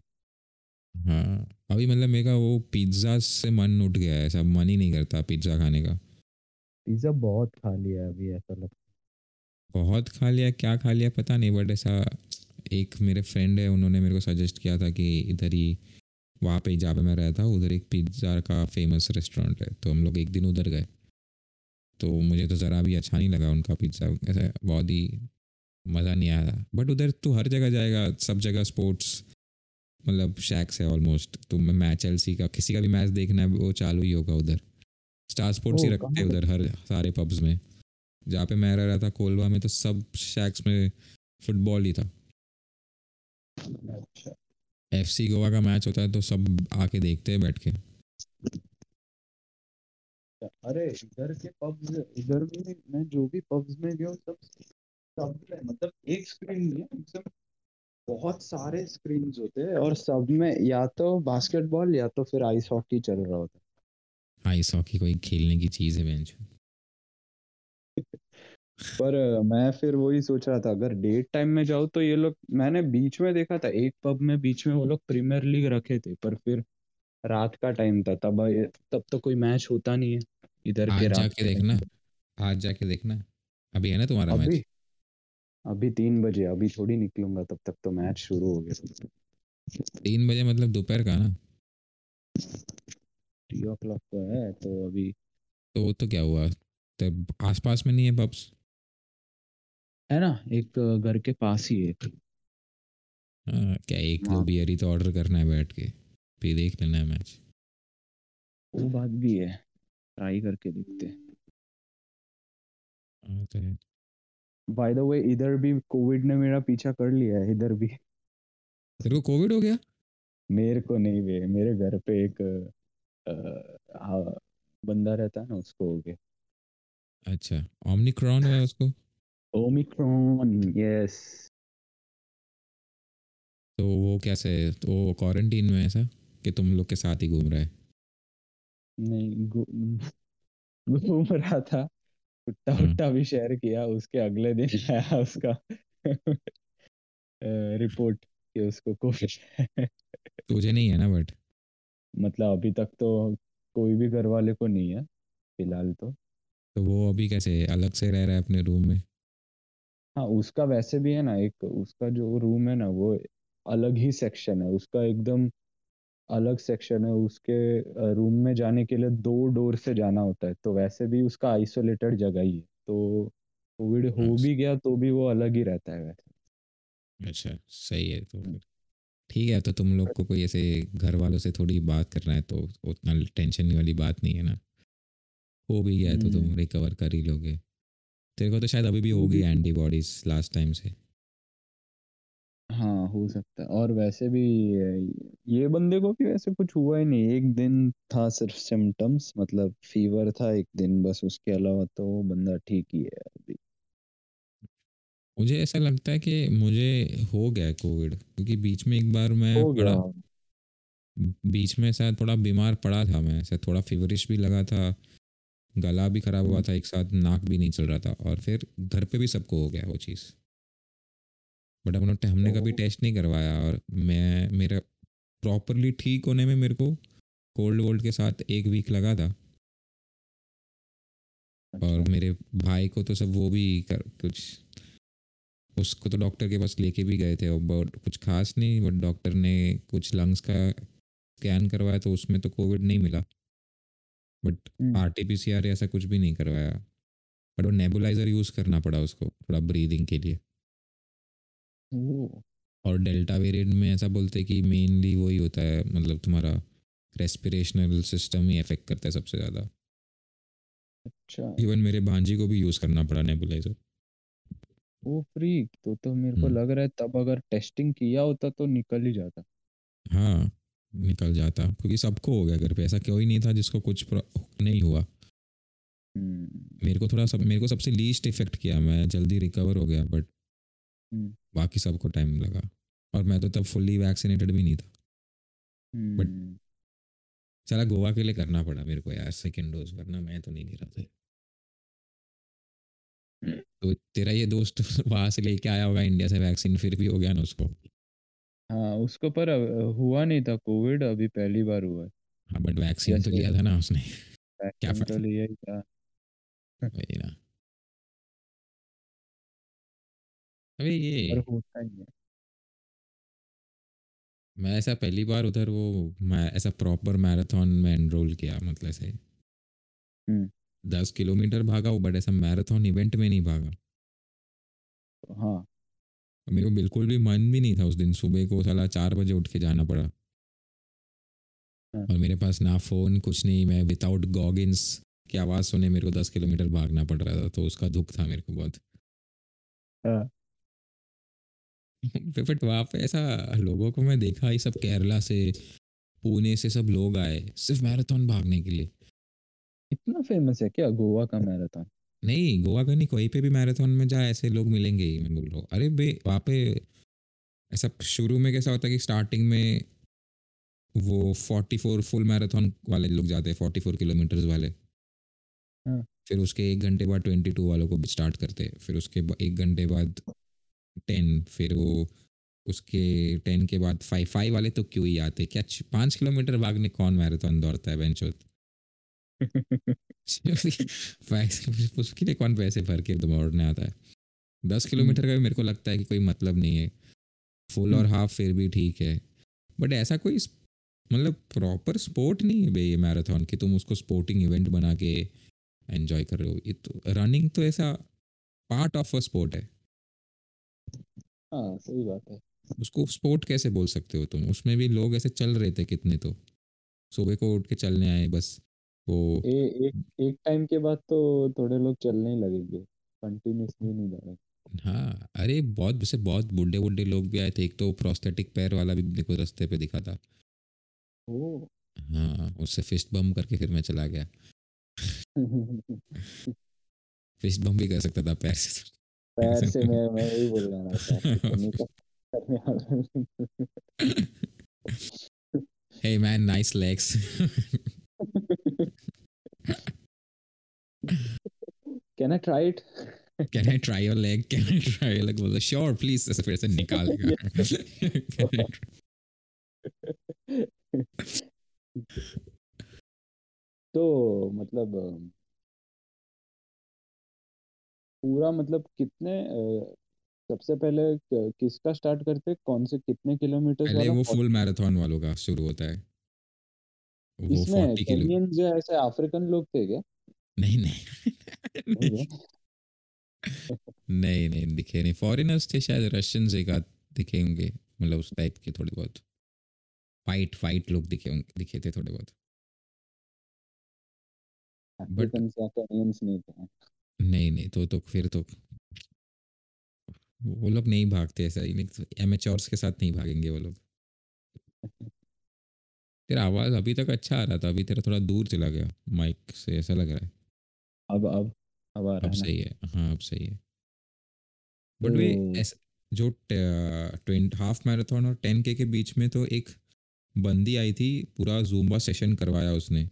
हाँ। अभी मतलब मेरा वो पिज़्ज़ा से मन उठ गया है ऐसा मन ही नहीं करता पिज़्ज़ा खाने का। पिज्जा बहुत खा लिया अभी ऐसा लगता बहुत खा लिया क्या खा लिया पता नहीं बट ऐसा एक मेरे फ्रेंड है उन्होंने मेरे को सजेस्ट किया था कि इधर ही वहाँ पे जहाँ पे मैं रहता हूँ उधर एक पिज़्ज़ा का फ़ेमस रेस्टोरेंट है तो हम लोग एक दिन उधर गए। तो मुझे तो ज़रा भी अच्छा नहीं लगा उनका पिज़्ज़ा ऐसा बहुत ही मज़ा नहीं आया बट उधर तो हर जगह जाएगा सब जगह स्पोर्ट्स मतलब शैक्स है ऑलमोस्ट तो मैच एलसी का किसी का भी मैच देखना है वो चालू ही होगा उधर। स्टार स्पोर्ट्स ही रखते हैं उधर हर सारे पब्स में। जहाँ पे मैं रह रहा था कोलवा में तो सब शैक्स में फुटबॉल ही था। एफ़ सी गोवा का मैच होता है तो सब आके देखते हैं बैठ के। अरे इधर के पब्स इधर में मैं जो भी पब्स में गया सब सब में मतलब एक स्क्रीन नहीं है एकदम बहुत सारे स्क्रीन होते हैं और सब में या तो बास्केटबॉल या तो फिर आइस हॉकी चल रहा होता है। आइस हॉकी कोई खेलने की चीज़ है बेंच पर मैं फिर वही सोच रहा था अगर डेट टाइम में जाऊँ तो ये लोग मैंने बीच में देखा था एक पब में बीच में वो लोग प्रीमियर लीग रखे थे पर फिर रात का टाइम था तब तब तो कोई मैच होता नहीं है इधर के रात जाके देखना आज जाके देखना। अभी है ना तुम्हारा मैच अभी तीन बजे अभी थोड़ी निकलूँगा तब तक तो मैच शुरू हो गया। तीन बजे मतलब दोपहर का ना? थ्री ओ क्लॉक को है तो अभी तो वो तो क्या हुआ? तब आसपास में नहीं है पब्स है ना एक घर के पास ही है हाँ क्या एक दो हाँ। बियर ही तो ऑर्डर करना है बैठ के फिर देख लेना है मैच वो बात भी है ट्राई करके देखते हाँ तो है। बाय द वे इधर भी कोविड ने मेरा पीछा कर लिया है इधर भी। तेरे को कोविड हो गया? मेरे को नहीं वे मेरे घर पे एक अ, आ, बंदा रहता है ना उसको हो गया। अच्छा ओमनिक्रॉन है उसको? ओमिक्रॉन यस तो वो कैसे तो वो क्वारंटीन में ऐसा कि तुम लोग के साथ ही घूम रहा है? नहीं घूम रहा था। कुत्ता वुट्टा भी शेयर किया उसके अगले दिन आया उसका रिपोर्ट कि उसको कोविड तुझे नहीं है ना बट मतलब अभी तक तो कोई भी घर वाले को नहीं है फ़िलहाल तो। तो वो अभी कैसे अलग से रह रहा है अपने रूम में? हाँ उसका वैसे भी है ना एक उसका जो रूम है ना वो अलग ही सेक्शन है उसका एकदम अलग सेक्शन है उसके रूम में जाने के लिए दो डोर से जाना होता है तो वैसे भी उसका आइसोलेटेड जगह ही है तो कोविड हो अच्छा। भी गया तो भी वो अलग ही रहता है वैसे। अच्छा सही है तो ठीक है तो तुम लोग को कोई ऐसे घर वालों से थोड़ी बात करना है तो उतना टेंशन वाली बात नहीं है ना? हो भी गया तो तुम हम्म, रिकवर कर ही लोगे। तेरे को तो शायद अभी भी होगी एंटीबॉडीज लास्ट टाइम से। हाँ हो सकता है। और वैसे भी ये बंदे को भी वैसे कुछ हुआ ही नहीं। एक दिन था सिर्फ़ सिम्टम्स मतलब फीवर था एक दिन बस उसके अलावा तो वो बंदा ठीक ही है अभी। मुझे ऐसा लगता है कि मुझे हो गया कोविड क्योंकि बीच में एक बार मैं हो गया। पड़ा बीच में शायद थोड़ा बीमार पड़ा था मैं ऐसे थोड़ा फीवरिश भी लगा था गला भी खराब हुआ हम्म, था एक साथ नाक भी नहीं चल रहा था और फिर घर पे भी सबको हो गया वो चीज़। बट अपना हमने कभी टेस्ट नहीं करवाया और मैं मेरा प्रॉपरली ठीक होने में मेरे को कोल्ड वोल्ड के साथ एक वीक लगा था। और अच्छा। मेरे भाई को तो सब वो भी कर कुछ उसको तो डॉक्टर के पास लेके भी गए थे और बहुत कुछ खास नहीं बट डॉक्टर ने कुछ लंग्स का स्कैन करवाया तो उसमें तो कोविड नहीं मिला। But R T P C R ऐसा कुछ भी नहीं करवाया। बट वो नेबुलाइजर यूज़ करना पड़ा उसको थोड़ा ब्रीदिंग के लिए। और डेल्टा वेरिएंट में ऐसा बोलते हैं कि मेनली वही होता है मतलब तुम्हारा रेस्पिरेशनल सिस्टम ही अफेक्ट करता है सबसे ज़्यादा। अच्छा। इवन मेरे भांजी को भी यूज़ करना पड़ा नेबुलाइजर वो फ्री तो तो मेरे को हम्म। लग रहा है तब अगर टेस्टिंग किया होता तो निकल ही जाता। हाँ निकल जाता क्योंकि सबको हो गया घर पे ऐसा कोई नहीं था जिसको कुछ नहीं हुआ। हम्म, मेरे को थोड़ा सब मेरे को सबसे लीस्ट इफ़ेक्ट किया मैं जल्दी रिकवर हो गया बट बाकी सबको टाइम लगा। और मैं तो तब फुल्ली वैक्सीनेटेड भी नहीं था। बट हम्म, चला गोवा के लिए करना पड़ा मेरे को यार सेकेंड डोज वरना मैं तो नहीं ले रहा था। तो तेरा ये दोस्त वहाँ से लेके आया होगा इंडिया से वैक्सीन फिर भी हो गया ना उसको? हाँ उसको पर हुआ नहीं था कोविड अभी पहली बार हुआ है। हाँ बट वैक्सीन तो लिया था ना उसने। क्या तो लिया ही था। वही ना। अबे पर होता ही है। मैं ऐसा पहली बार उधर वो मैं ऐसा प्रॉपर मैराथन में एनरोल किया मतलब ऐसे हम्म, दस किलोमीटर भागा हूँ बट ऐसा मैराथन इवेंट में नहीं भागा। हाँ। मेरे को बिल्कुल भी मन भी नहीं था उस दिन सुबह को साला चार बजे उठ के जाना पड़ा। हाँ। और मेरे पास ना फ़ोन कुछ नहीं मैं विदाउट गॉगिन्स की आवाज़ सुने मेरे को दस किलोमीटर भागना पड़ रहा था तो उसका दुख था मेरे को बहुत। हाँ। बट वहाँ पे ऐसा लोगों को मैं देखा ये सब केरला से पुणे से सब लोग आए सिर्फ़ मैराथन भागने के लिए। इतना फ़ेमस है क्या गोवा का मैराथन? नहीं गोवा का नहीं कोई पे भी मैराथन में जा ऐसे लोग मिलेंगे ही मैं बोल रहा हूँ। अरे बे वहाँ पे ऐसा शुरू में कैसा होता है कि स्टार्टिंग में वो फोर्टी फोर फुल मैराथन वाले लोग जाते हैं फोर्टी फोर किलोमीटर्स वाले। हाँ। फिर उसके एक घंटे बाद ट्वेंटी टू वालों को स्टार्ट करते हैं। फिर उसके एक घंटे बाद टेन फिर वो उसके टेन के बाद फाइव फाइव वाले तो क्यों ही आते? क्या पाँच किलोमीटर भागने कौन मैराथन दौड़ता है बेंचोत उसके लिए कौन पैसे भर के दौड़ने आता है? दस किलोमीटर का भी मेरे को लगता है कि कोई मतलब नहीं है। फुल और हम्म। हाफ़ फिर भी ठीक है। बट ऐसा कोई मतलब प्रॉपर स्पोर्ट नहीं है बे ये मैराथन कि तुम उसको स्पोर्टिंग इवेंट बना के एंजॉय कर रहे हो। ये तो रनिंग तो ऐसा पार्ट ऑफ़ अ स्पोर्ट है। हाँ सही बात है। उसको स्पोर्ट कैसे बोल सकते हो तुम? उसमें भी लोग ऐसे चल रहे थे कितने तो। सुबह को उठ के चलने आए बस। वो ए, एक एक टाइम के बाद तो थोड़े लोग चलने ही लगेंगे। कंटिन्यूसली नहीं दौड़े हाँ अरे बहुत वैसे बहुत बुढ़े बुढ़े लोग भी आए थे। एक तो प्रोस्थेटिक पैर वाला भी मेरे को रास्ते पे दिखा था। ओ हाँ उससे फिस्ट बम करके फिर मैं चला गया। फिस्ट बम भी कर सकता था पैर से। पैर से मैं मैं वही बोल रहा था तो hey man nice legs can I try it can i try your leg can i try your leg बोला sure please ऐसे फिर से निकालेगा Can I try- तो मतलब अ, पूरा मतलब कितने अ, सबसे पहले क- किसका स्टार्ट करते कौन से कितने किलोमीटर पहले वाला वो फुल मैराथन वालों का शुरू होता है। वो इसमें फोर्टी किलो केनियंस जो ऐसे अफ्रीकन लोग थे क्या? नहीं नहीं। नहीं नहीं क्या? नहीं नहीं दिखे नहीं। फॉरेनर्स थे शायद रशियंस एक आध दिखे होंगे। मतलब उस टाइप के थोड़े बहुत। फाइट फाइट लोग दिखे होंगे दिखे थे थोड़े बहुत। अफ्रीकन या केनियंस नहीं थे। नहीं नहीं तो तो फिर तो वो लोग नहीं भागते ऐसा ही नहीं एमेचोर्स के साथ नहीं भागेंगे वो लोग। तेरा आवाज़ अभी तक अच्छा आ रहा था अभी तेरा थोड़ा दूर चला गया माइक से ऐसा लग रहा है। अब अब अब आ रहा अब है सही है हाँ अब सही है। बट वे तो जो ट्वेंट हाफ़ मैराथन और टेन के के बीच में तो एक बंदी आई थी पूरा जूम्बा सेशन करवाया उसने।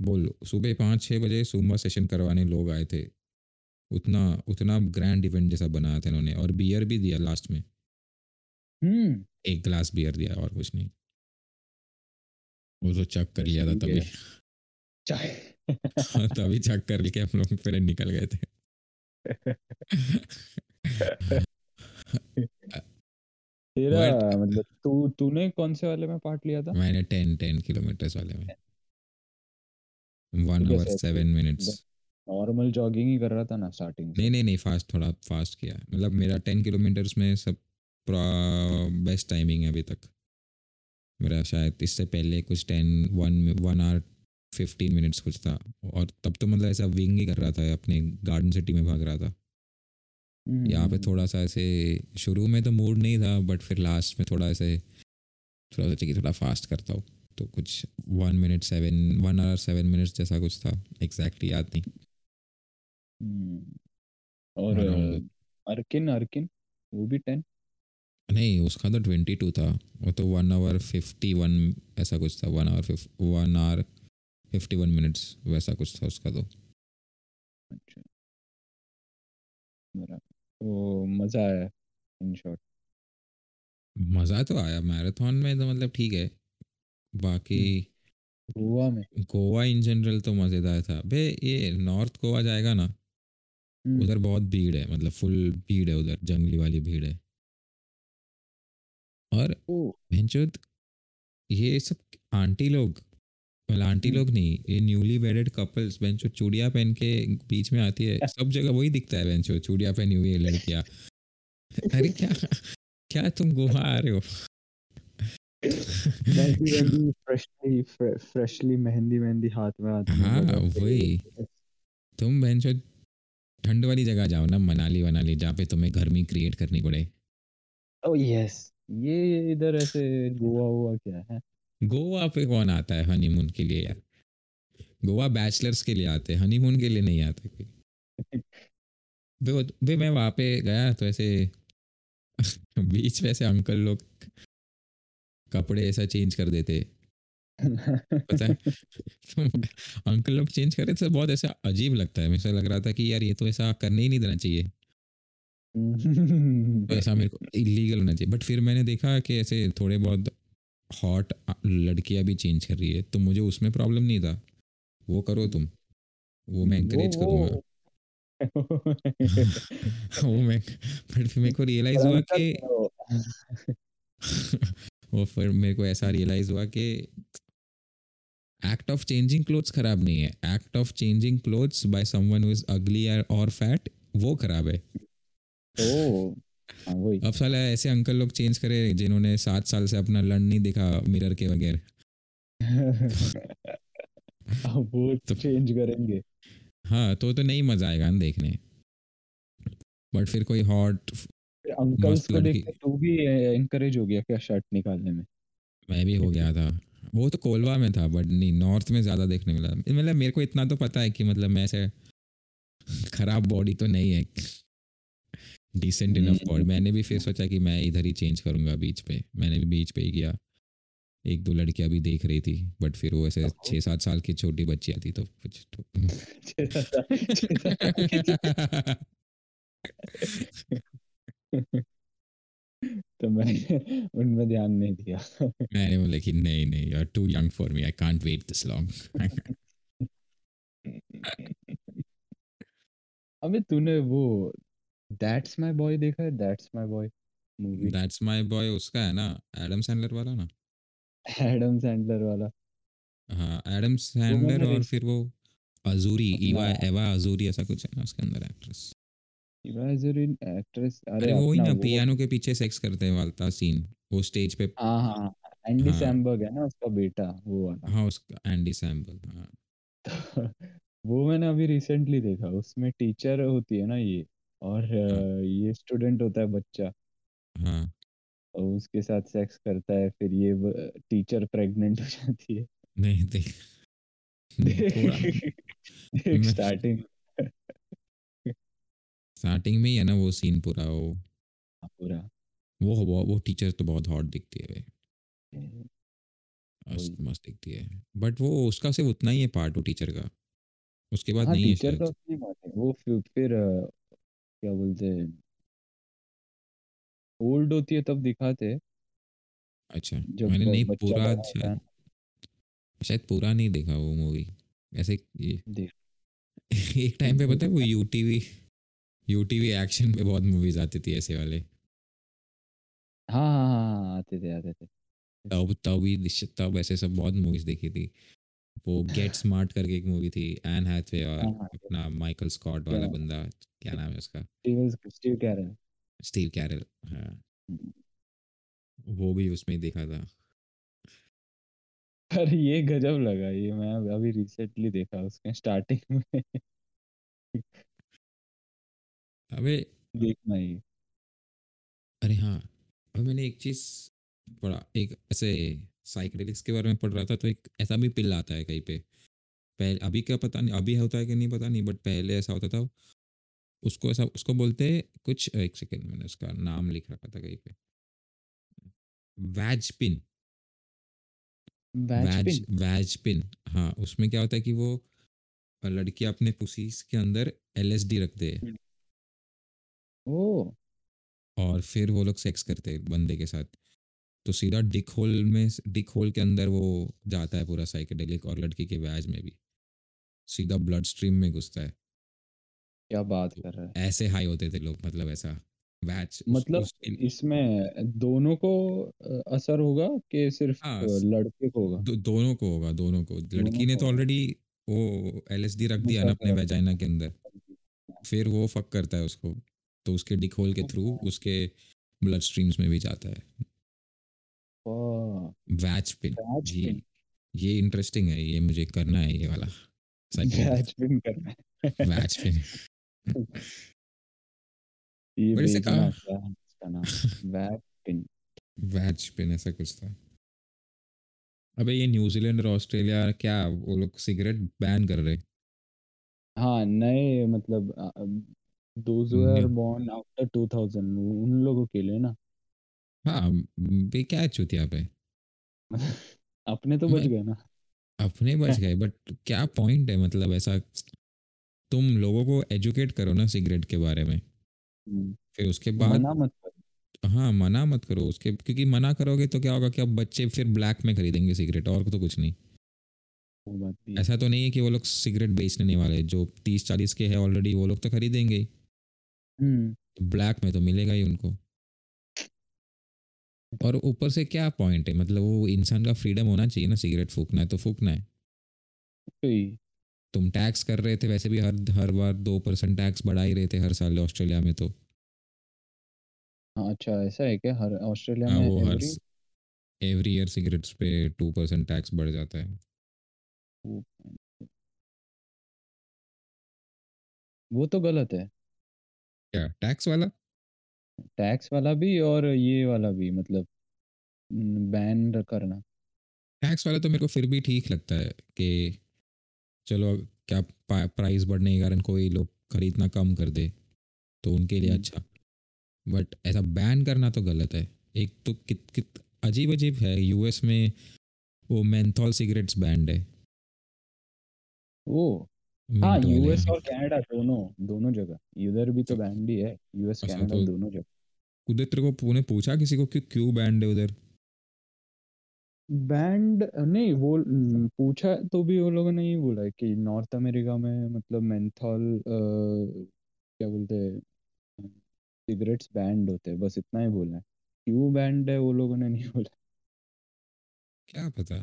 बोल सुबह पाँच छः बजे जूम्बा सेशन करवाने लोग आए थे। उतना उतना ग्रैंड इवेंट जैसा बनाया था इन्होंने और बियर भी दिया लास्ट में। हम्म। एक ग्लास बियर दिया और कुछ नहीं। वो तो चक कर लिया था तभी। चाय। हाँ, तभी चक कर के हम लोग फिर निकल गए थे। तेरा मतलब तू तूने कौन से वाले में पार्ट लिया था? मैंने टेन टेन किलोमीटर्स वाले में। One hour seven minutes normal jogging ही कर रहा था ना स्टार्टिंग नहीं नहीं नहीं फास्ट थोड़ा फास्ट किया मतलब मेरा टेन किलोमीटर्स में सब बेस्ट टाइमिंग है अभी तक। मेरा शायद इससे पहले कुछ ten one one hour fifteen minutes कुछ था। और तब तो मतलब ऐसा विंग ही कर रहा था अपने गार्डन सिटी में भाग रहा था। हम्म, यहाँ पे थोड़ा सा ऐसे शुरू में तो मूड नहीं था बट फिर लास्ट में थोड़ा ऐसे थोड़ा सोचा कि थोड़ा फास्ट करता हूँ। तो कुछ one minute seven one hour seven minutes जैसा कुछ था एग्जैक्टली याद नहीं। हम्म, और अर्किन अर्किन वो भी टेन नहीं उसका तो ट्वेंटी टू था वो तो वन आवर फिफ्टी वन ऐसा कुछ था one hour one hour fifty one minutes वैसा कुछ था उसका तो। अच्छा। तो मज़ा आया इन शॉर्ट मज़ा तो आया मैराथन में तो मतलब ठीक है। बाकी गोवा में। गोवा इन जनरल तो मज़ेदार था। बे ये नॉर्थ गोवा जाएगा ना हम्म, उधर बहुत भीड़ है मतलब फुल भीड़ है उधर जंगली वाली भीड़ है। और भैंचोद ये सब आंटी लोग मतलब आंटी हम्म। लोग नहीं ये न्यूली वेडेड कपल्स बेंचो चूड़िया पहन के बीच में आती है सब जगह वही दिखता है बेंचो चूड़िया पहनी हुई है लड़कियाँ। अरे क्या क्या तुम गोवा आ रहे हो? फ्रेशली फ्रेशली मेहंदी मेहंदी हाथ में आती है हाँ वही। तुम बेंचो ठंड वाली जगह जाओ ना मनाली वनाली जहाँ पे तुम्हें गर्मी क्रिएट करनी पड़े। ओ यस ये इधर ऐसे गोवा हुआ क्या है? गोवा पे कौन आता है हनीमून के लिए यार? गोवा बैचलर्स के लिए आते हैं हनीमून के लिए नहीं आते कोई। बे वो- बे मैं वहाँ पे गया तो ऐसे बीच में ऐसे अंकल लोग कपड़े ऐसा चेंज कर देते। पता है? तो अंकल लोग चेंज करे तो बहुत ऐसा अजीब लगता है। मुझे लग रहा था कि यार ये तो ऐसा करने ही नहीं देना चाहिए। तो ऐसा मेरे को इलीगल होना चाहिए। बट फिर मैंने देखा कि ऐसे थोड़े बहुत हॉट लड़कियाँ भी चेंज कर रही है तो मुझे उसमें प्रॉब्लम नहीं था। वो करो तुम। वो मैं इंकरेज करूँगा। वो मैं बट फिर मेरे को रियलाइज़ हुआ कि वो फिर मेरे को ऐसा रियलाइज़ हुआ कि एक्ट ऑफ़ चेंजिंग क्लोथ्स खराब नहीं है। Act of changing clothes by someone who is ugly और फैट वो खराब है। ओ हाँ अब साला ऐसे अंकल लोग चेंज करे जिन्होंने सात साल से अपना लंड नहीं देखा मिरर के बगैर। वो तो- चेंज करेंगे। हाँ तो तो नहीं मज़ा आएगा देखने। बट फिर कोई हॉट अंकल्स को देख के तू भी एनकरेज हो गया क्या शर्ट निकालने में? मैं भी हो गया था। वो तो कोलवा में था बट नहीं नॉर्थ में ज़्यादा देखने मिला। मतलब मेरे को इतना तो पता है कि मतलब मैं ऐसे खराब बॉडी तो नहीं है। डिसेंट इनफ हम्म। बॉडी मैंने भी फिर सोचा कि मैं इधर ही चेंज करूँगा बीच पे। मैंने भी बीच पे ही किया। एक दो लड़कियाँ भी देख रही थी बट फिर वो ऐसे छः सात साल की छोटी बच्ची आती तो कुछ तो तो मैंने उनमें ध्यान नहीं दिया। मैंने बोला कि नहीं नहीं you are too young for me I can't wait this long अबे तूने वो दैट्स माय बॉय देखा है? That's my boy movie that's my boy उसका है ना? एडम सैंडलर वाला ना? एडम सैंडलर वाला। हाँ एडम सैंडलर और फिर वो अजूरी ईवा एवा अजूरी ऐसा कुछ है ना उसके अंदर एक्ट्रेस इमेजिन एक्ट्रेस अरे अरे वो ही ना पियानो के पीछे सेक्स करते हैं वालता सीन वो स्टेज पे। हाँ हाँ हाँ, एंडी हाँ। सैमबर्ग है ना उसका बेटा वो वाला। हाँ उसका एंडी सैम्बल हाँ। तो वो मैंने अभी रिसेंटली देखा उसमें टीचर होती है ना ये और अ, ये स्टूडेंट होता है बच्चा। हाँ। और उसके साथ सेक्स करता है फिर ये टीचर प्रेग्नेंट हो जाती है। नहीं देख देख स्टार्टिंग स्टार्टिंग में ही है ना वो सीन पूरा वो। पूरा। वो वो, वो टीचर तो बहुत हॉट दिखती है भाई। मस्त मस्त दिखती है। बट वो उसका सिर्फ़ उतना ही है पार्ट वो टीचर का। उसके बाद हाँ नहीं है टीचर शायद। तो बात है। वो फिर, फिर क्या बोलते हैं? ओल्ड होती है तब दिखाते। अच्छा मैंने नहीं पूरा शायद शायद पूरा नहीं देखा वो मूवी ऐसे ये एक टाइम पे पता है वो यूटीवी यूटीवी एक्शन पे बहुत मूवीज़ आती थी ऐसे वाले। हाँ हाँ हाँ हाँ, आते थे आते थे। तब तब ही तब ऐसे सब बहुत मूवीज़ देखी थी। वो गेट स्मार्ट करके एक मूवी थी एन हैथवे और हाँ, हाँ। अपना माइकल स्कॉट वाला बंदा क्या नाम है उसका? स्टीव कैरल स्टीव कैरल हाँ। वो भी उसमें ही देखा था। पर ये गजब लगा ये मैं अभी रिसेंटली देखा उसके स्टार्टिंग में। अबे देखना ही। अरे हाँ अब मैंने एक चीज़ पढ़ा एक ऐसे साइकेडेलिक्स के बारे में पढ़ रहा था तो एक ऐसा भी पिल आता है कहीं पे। पहले अभी क्या पता नहीं अभी होता है कि नहीं पता नहीं बट पहले ऐसा होता था। उसको ऐसा उसको बोलते हैं कुछ एक सेकेंड मैंने उसका नाम लिख रखा था कहीं पे। वैज पिन वैज पिन वैज पिन हाँ उसमें क्या होता है कि वो लड़की अपने पुसीस के अंदर एलएसडी रखते हैं ओ और फिर वो लोग सेक्स करते हैं बंदे के साथ। तो सीधा डिक होल में डिक होल के अंदर वो जाता है पूरा साइकेडेलिक और लड़की के वैज में भी। सीधा ब्लड स्ट्रीम में घुसता है। क्या बात कर रहा है। ऐसे हाई होते थे लोग मतलब ऐसा वैज मतलब इसमें दोनों को असर होगा कि सिर्फ़ हाँ, लड़के को होगा? दो, दोनों को होगा दोनों को। दोनों लड़की ने तो ऑलरेडी वो एलएसडी रख दिया ना अपने वेजाइना के अंदर। फिर वो फक करता है उसको। तो उसके डिक होल के थ्रू उसके ब्लड स्ट्रीम्स में भी जाता है। वैज पिन जी। ये इंटरेस्टिंग है ये मुझे करना है ये वाला। बैच पिन करना है। वैज पिन ये से बेचना कहा- क्या इसका नाम। बैच पिन वैज पिन ऐसा कुछ था। अबे ये न्यूजीलैंड और ऑस्ट्रेलिया क्या वो लोग सिगरेट बैन कर रहे हाँ? नए मतलब दोज हु बोर्न आफ्टर 2000 उन लोगों के लिए ना। हाँ बे क्या चुतिया पे अपने तो बच मैं गए ना। अपने बच गए बट क्या पॉइंट है मतलब ऐसा तुम लोगों को एजुकेट करो ना सिगरेट के बारे में। हम्म, फिर उसके बाद मना मत कर। हाँ मना मत करो उसके क्योंकि मना करोगे तो क्या होगा कि अब बच्चे फिर ब्लैक में खरीदेंगे सिगरेट और तो कुछ नहीं। वो बात भी है। ऐसा तो नहीं है कि वो लोग सिगरेट बेचने नहीं वाले जो तीस चालीस के है ऑलरेडी वो लोग तो खरीदेंगे ही। हम्म। ब्लैक में तो मिलेगा ही उनको। और ऊपर से क्या पॉइंट है? मतलब वो इंसान का फ्रीडम होना चाहिए ना सिगरेट फूकना है तो फूकना है। तुम टैक्स कर रहे थे वैसे भी हर हर बार दो परसेंट टैक्स बढ़ा ही रहे थे हर साल ऑस्ट्रेलिया में तो। हाँ अच्छा ऐसा है क्या? हर ऑस्ट्रेलिया हाँ में वो हर एवरी एवरी ईयर सिगरेट्स पे टू परसेंट टैक्स बढ़ जाता है। वो तो गलत है। क्या? टैक्स वाला? टैक्स वाला भी और ये वाला भी मतलब बैन करना। टैक्स वाला तो मेरे को फिर भी ठीक लगता है कि चलो क्या प्राइस बढ़ने के कारण कोई लोग खरीदना कम कर दे तो उनके लिए हम्म, अच्छा। बट ऐसा बैन करना तो गलत है। एक तो कित कित अजीब अजीब है यूएस में वो मेंथॉल सिगरेट्स बैंड है। वो? हाँ यूएस हाँ और कनाडा दोनों दोनों जगह। इधर भी तो तो बैंड ही है यूएस अच्छा कनाडा तो दोनों जगह। उधर तेरे को तूने पूछा किसी को कि क्यों बैंड है उधर? बैंड नहीं वो पूछा तो भी वो लोगों ने ये बोला है कि नॉर्थ अमेरिका में मतलब मेंथॉल क्या बोलते हैं सिगरेट्स बैंड होते हैं बस इतना ही बोलना है। क्यों बैंड है वो लोगों ने नहीं बोला। क्या पता?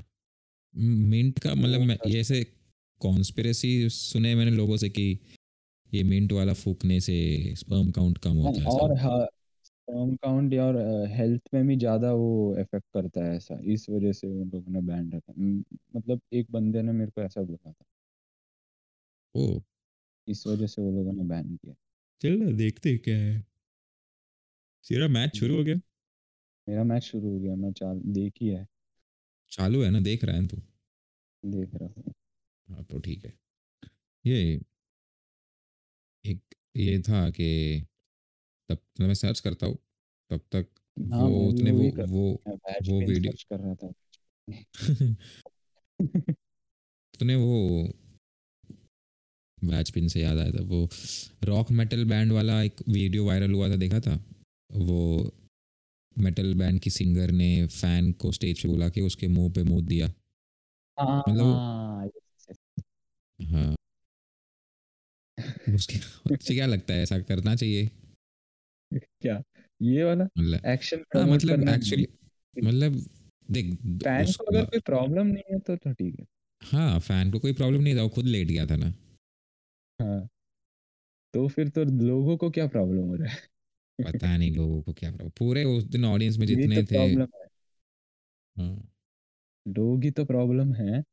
मिंट का मतलब मैं ऐसे कॉन्स्पिरेसी सुने मैंने लोगों से कि ये मिंट वाला फूकने से स्पर्म काउंट कम हाँ, होता है और स्पर्म काउंट और हेल्थ में भी ज़्यादा वो इफ़ेक्ट करता है ऐसा इस वजह से उन लोगों ने बैंड रखा। मतलब एक बंदे ने मेरे को ऐसा बोला था। ओ। इस वजह से वो लोगों ने बैन किया। चल ना देखते हैं क्या है। तेरा मैच शुरू हो गया? मेरा मैच शुरू हो गया मैं चाल देख ही। है चालू है ना देख रहा है तू? देख रहा हूँ। हाँ तो ठीक है। ये एक ये था कि तब तो मैं सर्च करता हूँ तब तक हाँ वो उतने वो वो वो वीडियो कर रहा था। तूने वो बैच पिन से याद आया था। वो रॉक मेटल बैंड वाला एक वीडियो वायरल हुआ था देखा था? वो मेटल बैंड की सिंगर ने फ़ैन को स्टेज पे बुला के उसके मुँह पे मुँह दिया। मतलब वो हाँ। उसके क्या लगता है? ऐसा करना चाहिए। क्या? ये वाला मतलब एक्शन हाँ मतलब एक्चुअली मतलब देख फ़ैन को अगर कोई प्रॉब्लम नहीं है तो तो ठीक है। हाँ फ़ैन को कोई प्रॉब्लम नहीं था वो खुद लेट गया था ना। हाँ। तो फिर तो लोगों को क्या प्रॉब्लम हो रहा है? पता नहीं लोगों को क्या प्रॉब्लम पूरे उस दिन ऑडियंस में यही तो जितने थे हाँ। लोग ही तो प्रॉब्लम है।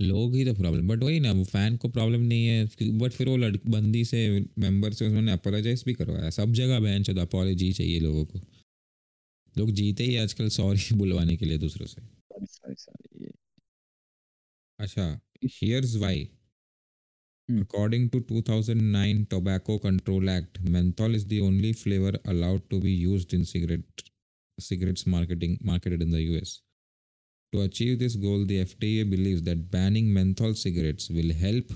लोग ही तो प्रॉब्लम बट वही ना वो फ़ैन को प्रॉब्लम नहीं है बट फिर वो लड़की बंदी से मेंबर से उन्होंने अपोलोजाइज भी करवाया। सब जगह बहन चौदह अपोलॉजी चाहिए लोगों को। लोग जीते ही आजकल सॉरी बुलवाने के लिए दूसरों से। अच्छा here's why. According to 2009 Tobacco Control Act, menthol is the only flavor allowed to be used in cigarette cigarettes marketing marketed in the US. To achieve this goal, the FDA believes that banning menthol cigarettes will help.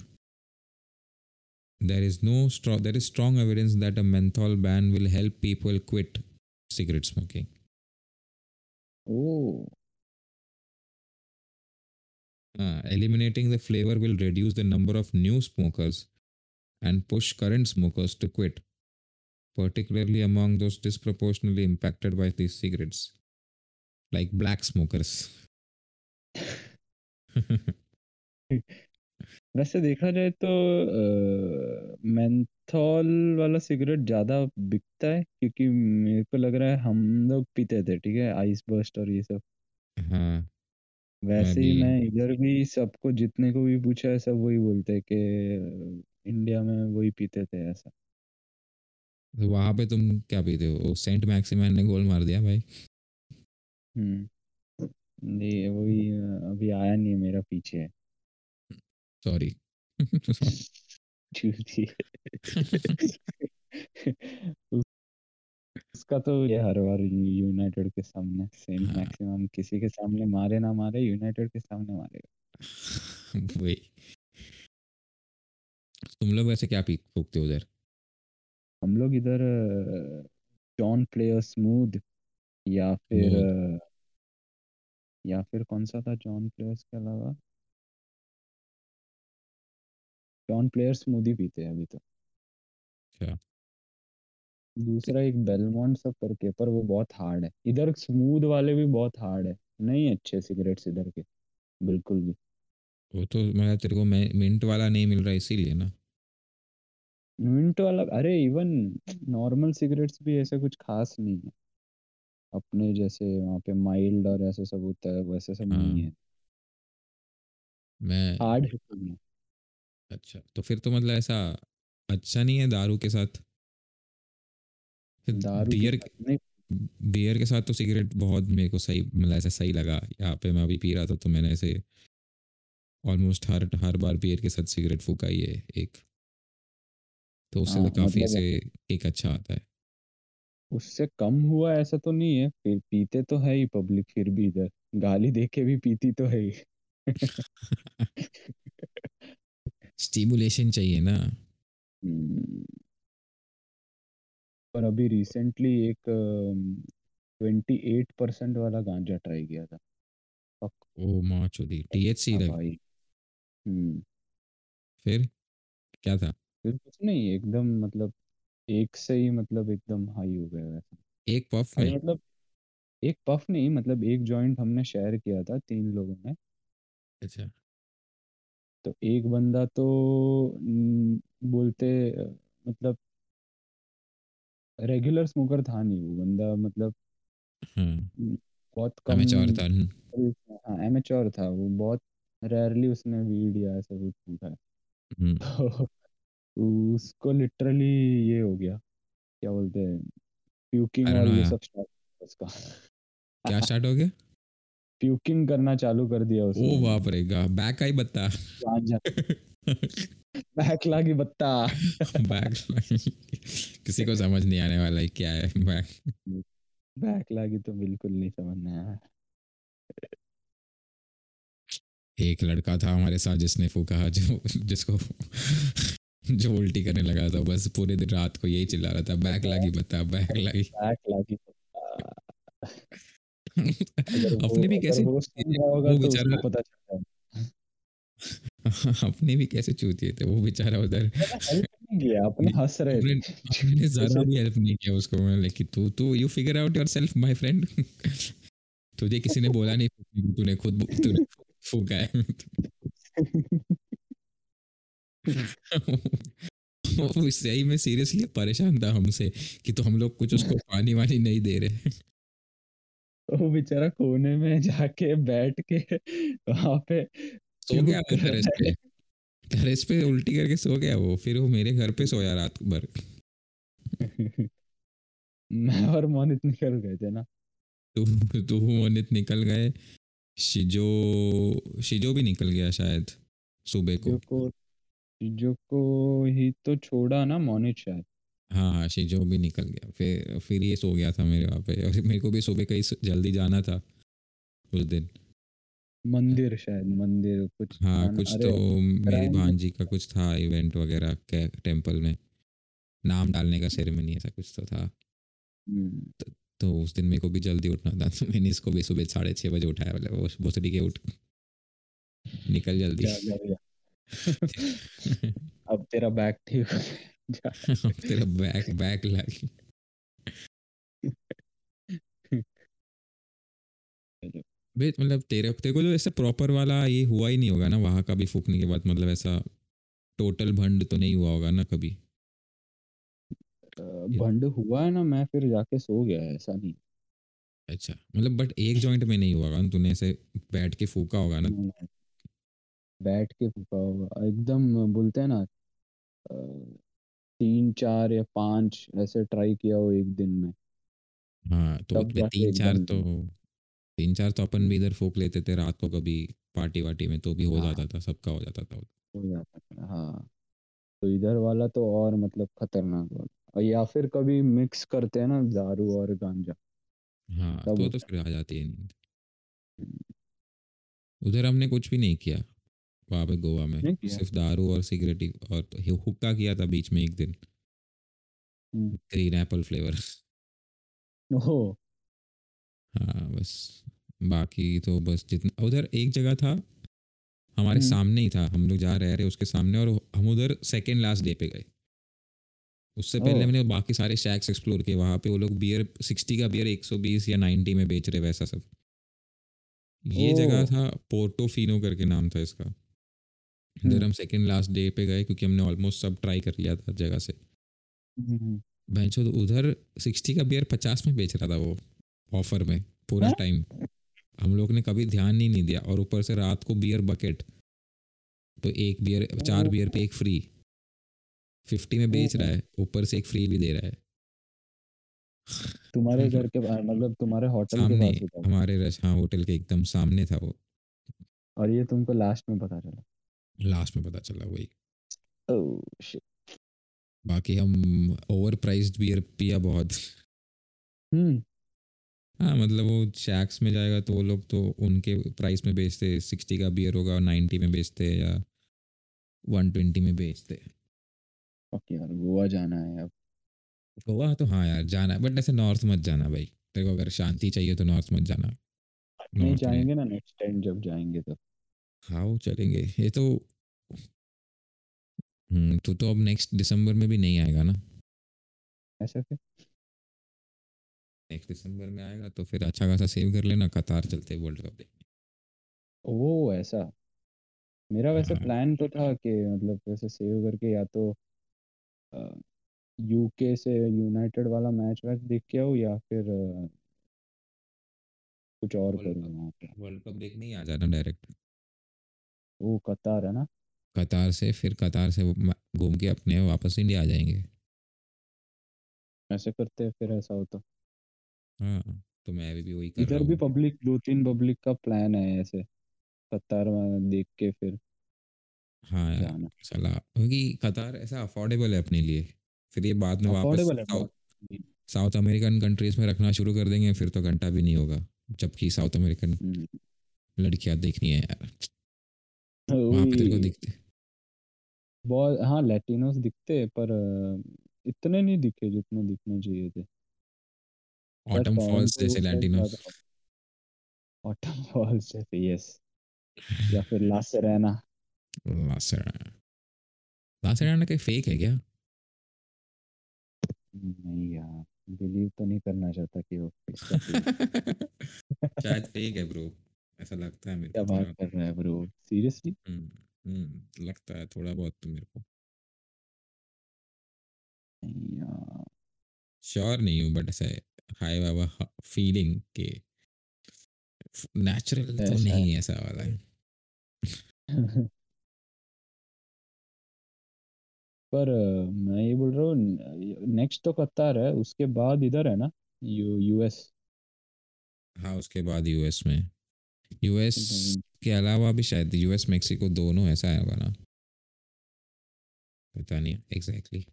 There is no strong there is strong evidence that a menthol ban will help people quit cigarette smoking. Oh Uh, eliminating the flavor will reduce the number of new smokers and push current smokers to quit, particularly among those disproportionately impacted by these cigarettes, like black smokers. वैसे देखा जाए तो menthol वाला cigarette ज़्यादा बिकता है क्योंकि मेरे को लग रहा है हम लोग पीते थे ठीक है? आइस बर्स्ट और ये सब। हाँ। मैं वैसे भी ही मैं इधर भी सबको जितने को भी पूछा है सब वही बोलते हैं कि इंडिया में वही पीते थे ऐसा। तो वहाँ पे तुम क्या पीते हो? सेंट मैक्सिमन ने गोल मार दिया भाई। हम्म। नहीं वही अभी आया नहीं मेरा पीछे। है सॉरी उसका तो ये हर बार यूनाइटेड के सामने सेम हाँ। मैक्सिमम किसी के सामने मारे ना मारे यूनाइटेड के सामने मारेगा वही। तुम लोग वैसे क्या पी फूकते हो उधर? हम लोग इधर जॉन प्लेयर स्मूथ या फिर या फिर कौन सा था? जॉन प्लेयर्स के अलावा? जॉन प्लेयर स्मूथ ही पीते हैं अभी तो। अच्छा दूसरा एक बेलमोंट सब करके पर वो बहुत हार्ड है। इधर स्मूथ वाले भी बहुत हार्ड है। नहीं अच्छे सिगरेट्स इधर के। बिल्कुल भी। वो तो मैं तेरे को मैं मिंट वाला नहीं मिल रहा इसीलिए ना। मिंट वाला अरे इवन नॉर्मल सिगरेट्स भी ऐसे कुछ खास नहीं है। अपने जैसे वहाँ पे माइल्ड और ऐसे सब होता है वैसे सब नहीं हाँ। है। मैं हार्ड हिटिंग है अच्छा तो फिर तो मतलब ऐसा अच्छा नहीं है दारू के साथ? फिर दारू के बियर साथ नहीं। बियर के साथ तो सिगरेट बहुत मेरे को सही मतलब ऐसा सही लगा। यहाँ पे मैं अभी पी रहा था तो मैंने ऐसे ऑलमोस्ट हर हर बार बियर के साथ सिगरेट फूका ही है एक। तो उससे हाँ तो काफ़ी मतलब ऐसे एक अच्छा आता है। उससे कम हुआ ऐसा तो नहीं है फिर पीते तो है ही पब्लिक फिर भी इधर। गाली दे के भी पीती तो है ही। स्टिमुलेशन चाहिए ना। हम्म, पर अभी रिसेंटली एक ट्वेंटी एट परसेंट वाला गांजा ट्राई किया था। ओ माँ चोदी टीएचसी था लग भाई। हम्म। फिर? क्या था? फिर कुछ नहीं एकदम मतलब एक से ही मतलब एकदम हाई हो गया वैसा। एक पफ में मतलब एक पफ नहीं मतलब एक जॉइंट हमने शेयर किया था तीन लोगों ने। अच्छा। तो एक बंदा तो बोलते मतलब रेगुलर स्मोकर था नहीं वो बंदा मतलब हाँ बहुत कम था। हाँ एमेच्योर था वो बहुत रेयरली उसने वीड या ऐसा कुछ है हम्म, तो उसको लिटरली ये हो गया क्या बोलते हैं प्यूकिंग और ये सब स्टार्ट उसका। क्या स्टार्ट हो गया? प्यूकिंग करना चालू कर दिया उसने। ओ बाप रे गा बैक आई बत्ता। गांजा बैक लागी बत्ता। बैक किसी को समझ नहीं आने वाला है क्या है बैक बैक लागी तो बिल्कुल नहीं समझ आया एक लड़का था हमारे साथ जिसने फूका जो जिसको जो उल्टी करने लगा था बस पूरे दिन रात को यही चिल्ला रहा था बैक लागी बता बैक लागी बैक लागी अपने भी कैसे वो तो बेचारा पता चल अपने भी कैसे चूतिए थे वो बेचारा उधर किया अपने हंस रहे जरा भी हेल्प नहीं किया उसको मैंने कि तू तू you figure out yourself my friend तुझे किसी ने बोला नहीं तूने खुद तूने फूका है। वो सही में सीरियसली परेशान था हमसे कि तो हम लोग कुछ उसको पानी वानी नहीं दे रहे। वो बेचारा कोने में जाके बैठ के वहाँ पे सो गया puke टेरेस पे। टेरेस पे उल्टी करके सो गया वो फिर वो मेरे घर पे सोया रात भर। मैं और मोनित निकल गए थे ना। तू तू मोनित निकल गए। शिजो शिजो भी निकल गया शायद सुबह को। को जो को ही तो छोड़ा ना मोनित शायद। हाँ हाँ शिजो भी निकल गया फिर फिर ये सो गया था मेरे वहाँ पे और मेरे को भी सुबह कहीं स- जल्दी जाना था उस दिन। मंदिर शायद मंदिर कुछ हाँ कुछ अरे तो मेरी। भांजी का कुछ था इवेंट वगैरह के टेंपल में। नाम डालने का सेरेमनी ऐसा कुछ तो था। हम्म, तो उस दिन मेरे को भी जल्दी उठना था तो मैंने इसको भी सुबह साढ़े छः बजे उठाया बोले वो भोसड़ी के उठ निकल जल्दी। जा जा जा। अब तेरा बैग ठीक हो गया। तेरा बैक बैक लग। बे मतलब तेरे तेरे को जो ऐसे प्रॉपर वाला ये हुआ ही नहीं होगा ना वहाँ का भी फूकने के बाद मतलब ऐसा टोटल भंड तो नहीं हुआ होगा ना कभी? भंड हुआ है ना मैं फिर जाके सो गया ऐसा नहीं। अच्छा मतलब बट एक जॉइंट में नहीं हुआ होगा ना तूने ऐसे बैठ के फूका होगा ना? नहीं, बैठ के फूका होगा। एकदम बोलते हैं ना तीन चार या पाँच ऐसे ट्राई किया हो एक दिन में। हाँ तो बे तीन चार तो तीन चार तो अपन भी इधर फूक लेते थे रात को कभी पार्टी वार्टी में तो भी हो हाँ। जाता था सबका हो जाता था हो जाता है हाँ। तो इधर वाला तो और मतलब खतरनाक वाला। या फिर कभी मिक्स करते हैं ना दारू और गांजा। हाँ तो तो फिर आ जाती है नींद। है। उधर हमने कुछ भी नहीं किया। वहाँ पे गोवा में सिर्फ़ दारू और सिगरेट ही और तो हुक्का किया था बीच में एक दिन हम्म। ग्रीन एप्पल फ्लेवर ओहो हाँ बस बाकी तो बस जितना उधर एक जगह था हमारे हम्म। सामने ही था हम लोग जा रहे रहे उसके सामने और हम उधर सेकेंड लास्ट डे पे गए उससे पहले। हमने बाकी सारे शैक्स एक्सप्लोर किए वहाँ पे वो लोग बियर सिक्सटी का बियर एक सौ बीस या नाइन्टी में बेच रहे वैसा सब ये जगह। था पोर्टोफिनो करके नाम था इसका इधर हम्म। हम सेकेंड लास्ट डे पे गए क्योंकि हमने ऑलमोस्ट सब ट्राई कर लिया था जगह से। हम्म। बेंचो तो उधर सिक्सटी का बियर पचास में बेच रहा था वो ऑफ़र में पूरा हाँ? टाइम हम लोग ने कभी ध्यान ही नहीं दिया और ऊपर से रात को बियर बकेट तो एक बियर चार बियर पे एक फ्री फिफ्टी में बेच रहा है ऊपर से एक फ्री भी दे रहा है। तुम्हारे घर के बाहर मतलब तुम्हारे होटल के पास हमारे हाँ होटल के एकदम सामने था वो। और ये तुमको लास्ट में पता चला। लास्ट में पता चला वही। ओह शिट बाकी हम ओवर प्राइज्ड बियर पिया बहुत। हम्म हाँ मतलब वो शैक्स में जाएगा तो वो लोग तो उनके प्राइस में बेचते सिक्सटी का बियर होगा नाइन्टी में बेचते या वन ट्वेंटी में बेचते ओके यार गोवा जाना है अब। गोवा तो हाँ यार जाना है बट ऐसे नॉर्थ मत जाना भाई। तेरे को अगर शांति चाहिए तो नॉर्थ मत जाना। नहीं जाएँगे ना नेक्स्ट टाइम जब जाएँगे तो हाँ वो चलेंगे। ये तो हम्म तू तो अब नेक्स्ट दिसंबर में भी नहीं आएगा ना? ऐसा क्या? नेक्स्ट दिसंबर में आएगा तो फिर अच्छा खासा सेव कर लेना कतार चलते वर्ल्ड कप देखने। ओ ऐसा? मेरा वैसे हाँ। प्लान तो था कि मतलब वैसे सेव करके या तो यूके से यूनाइटेड वाला मैच वैच देख के आओ या फिर अ, कुछ और करूँ वर्ल्ड कप देखने ही आ जाना डायरेक्ट वो कतार है ना? कतार से फिर कतार से घूम के अपने वापस इंडिया आ जाएँगे। ऐसे करते हैं फिर ऐसा हो तो हाँ तो मैं अभी भी वही कर इधर भी पब्लिक दो तीन पब्लिक का प्लान है ऐसे कतार में देख के फिर हाँ यार जाना। क्योंकि कतार ऐसा अफोर्डेबल है अपने लिए। फिर ये बाद में वापस साउथ अमेरिकन कंट्रीज़ में रखना शुरू कर देंगे फिर तो घंटा भी नहीं होगा जबकि साउथ अमेरिकन। लड़कियाँ देखनी है यार। वहाँ पे तेरे को दिखते। बहुत हाँ लैटिनोस दिखते पर इतने नहीं दिखे जितने दिखने चाहिए थे। ऑटम फॉल्स जैसे साइड लैंटिनो ज़्यादा ऑटम फॉल्स जैसे यस या फिर ला सेरेना लासेराना लासेराना के फेक है क्या? नहीं यार बिलीव तो नहीं करना चाहता कि वो शायद फेक है ब्रो ऐसा लगता है मेरे क्या को बात थोड़ा कर रहा है ब्रो? सीरियसली? हम्म हम्म, लगता है थोड़ा बहुत तो मेरे को। यार। श्योर नहीं हूँ बट ऐसा हाई बाबा फीलिंग के नेचुरल तो ऐसा नहीं ऐसा वाला है। पर अ, मैं ये बोल रहा हूँ नेक्स्ट तो कतार है उसके बाद इधर है ना यू यूएस हाँ उसके बाद यूएस में। यूएस के अलावा भी शायद यूएस मेक्सिको दोनों ऐसा होगा ना? पता नहीं एग्जैक्टली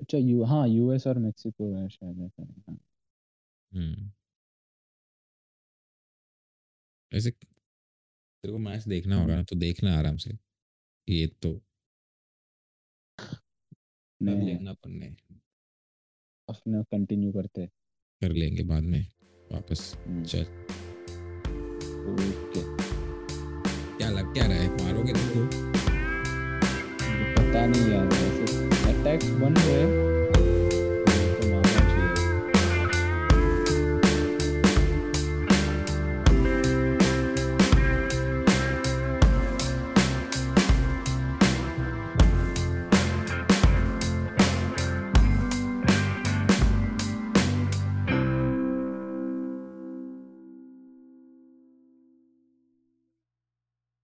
अच्छा यू हाँ यूएस और मेक्सिको है शायद ऐसा है, हाँ। हम्म। ऐसे तेरे को मैच देखना होगा ना तो देखना आराम से। ये तो। कर ने लेना अपन ने? अपना कंटिन्यू करते कर लेंगे बाद में वापस। हम्म, चल। ओके क्या लग क्या रहा है? मारोगे तुमको पता नहीं यार वैसे अटैक बन रहे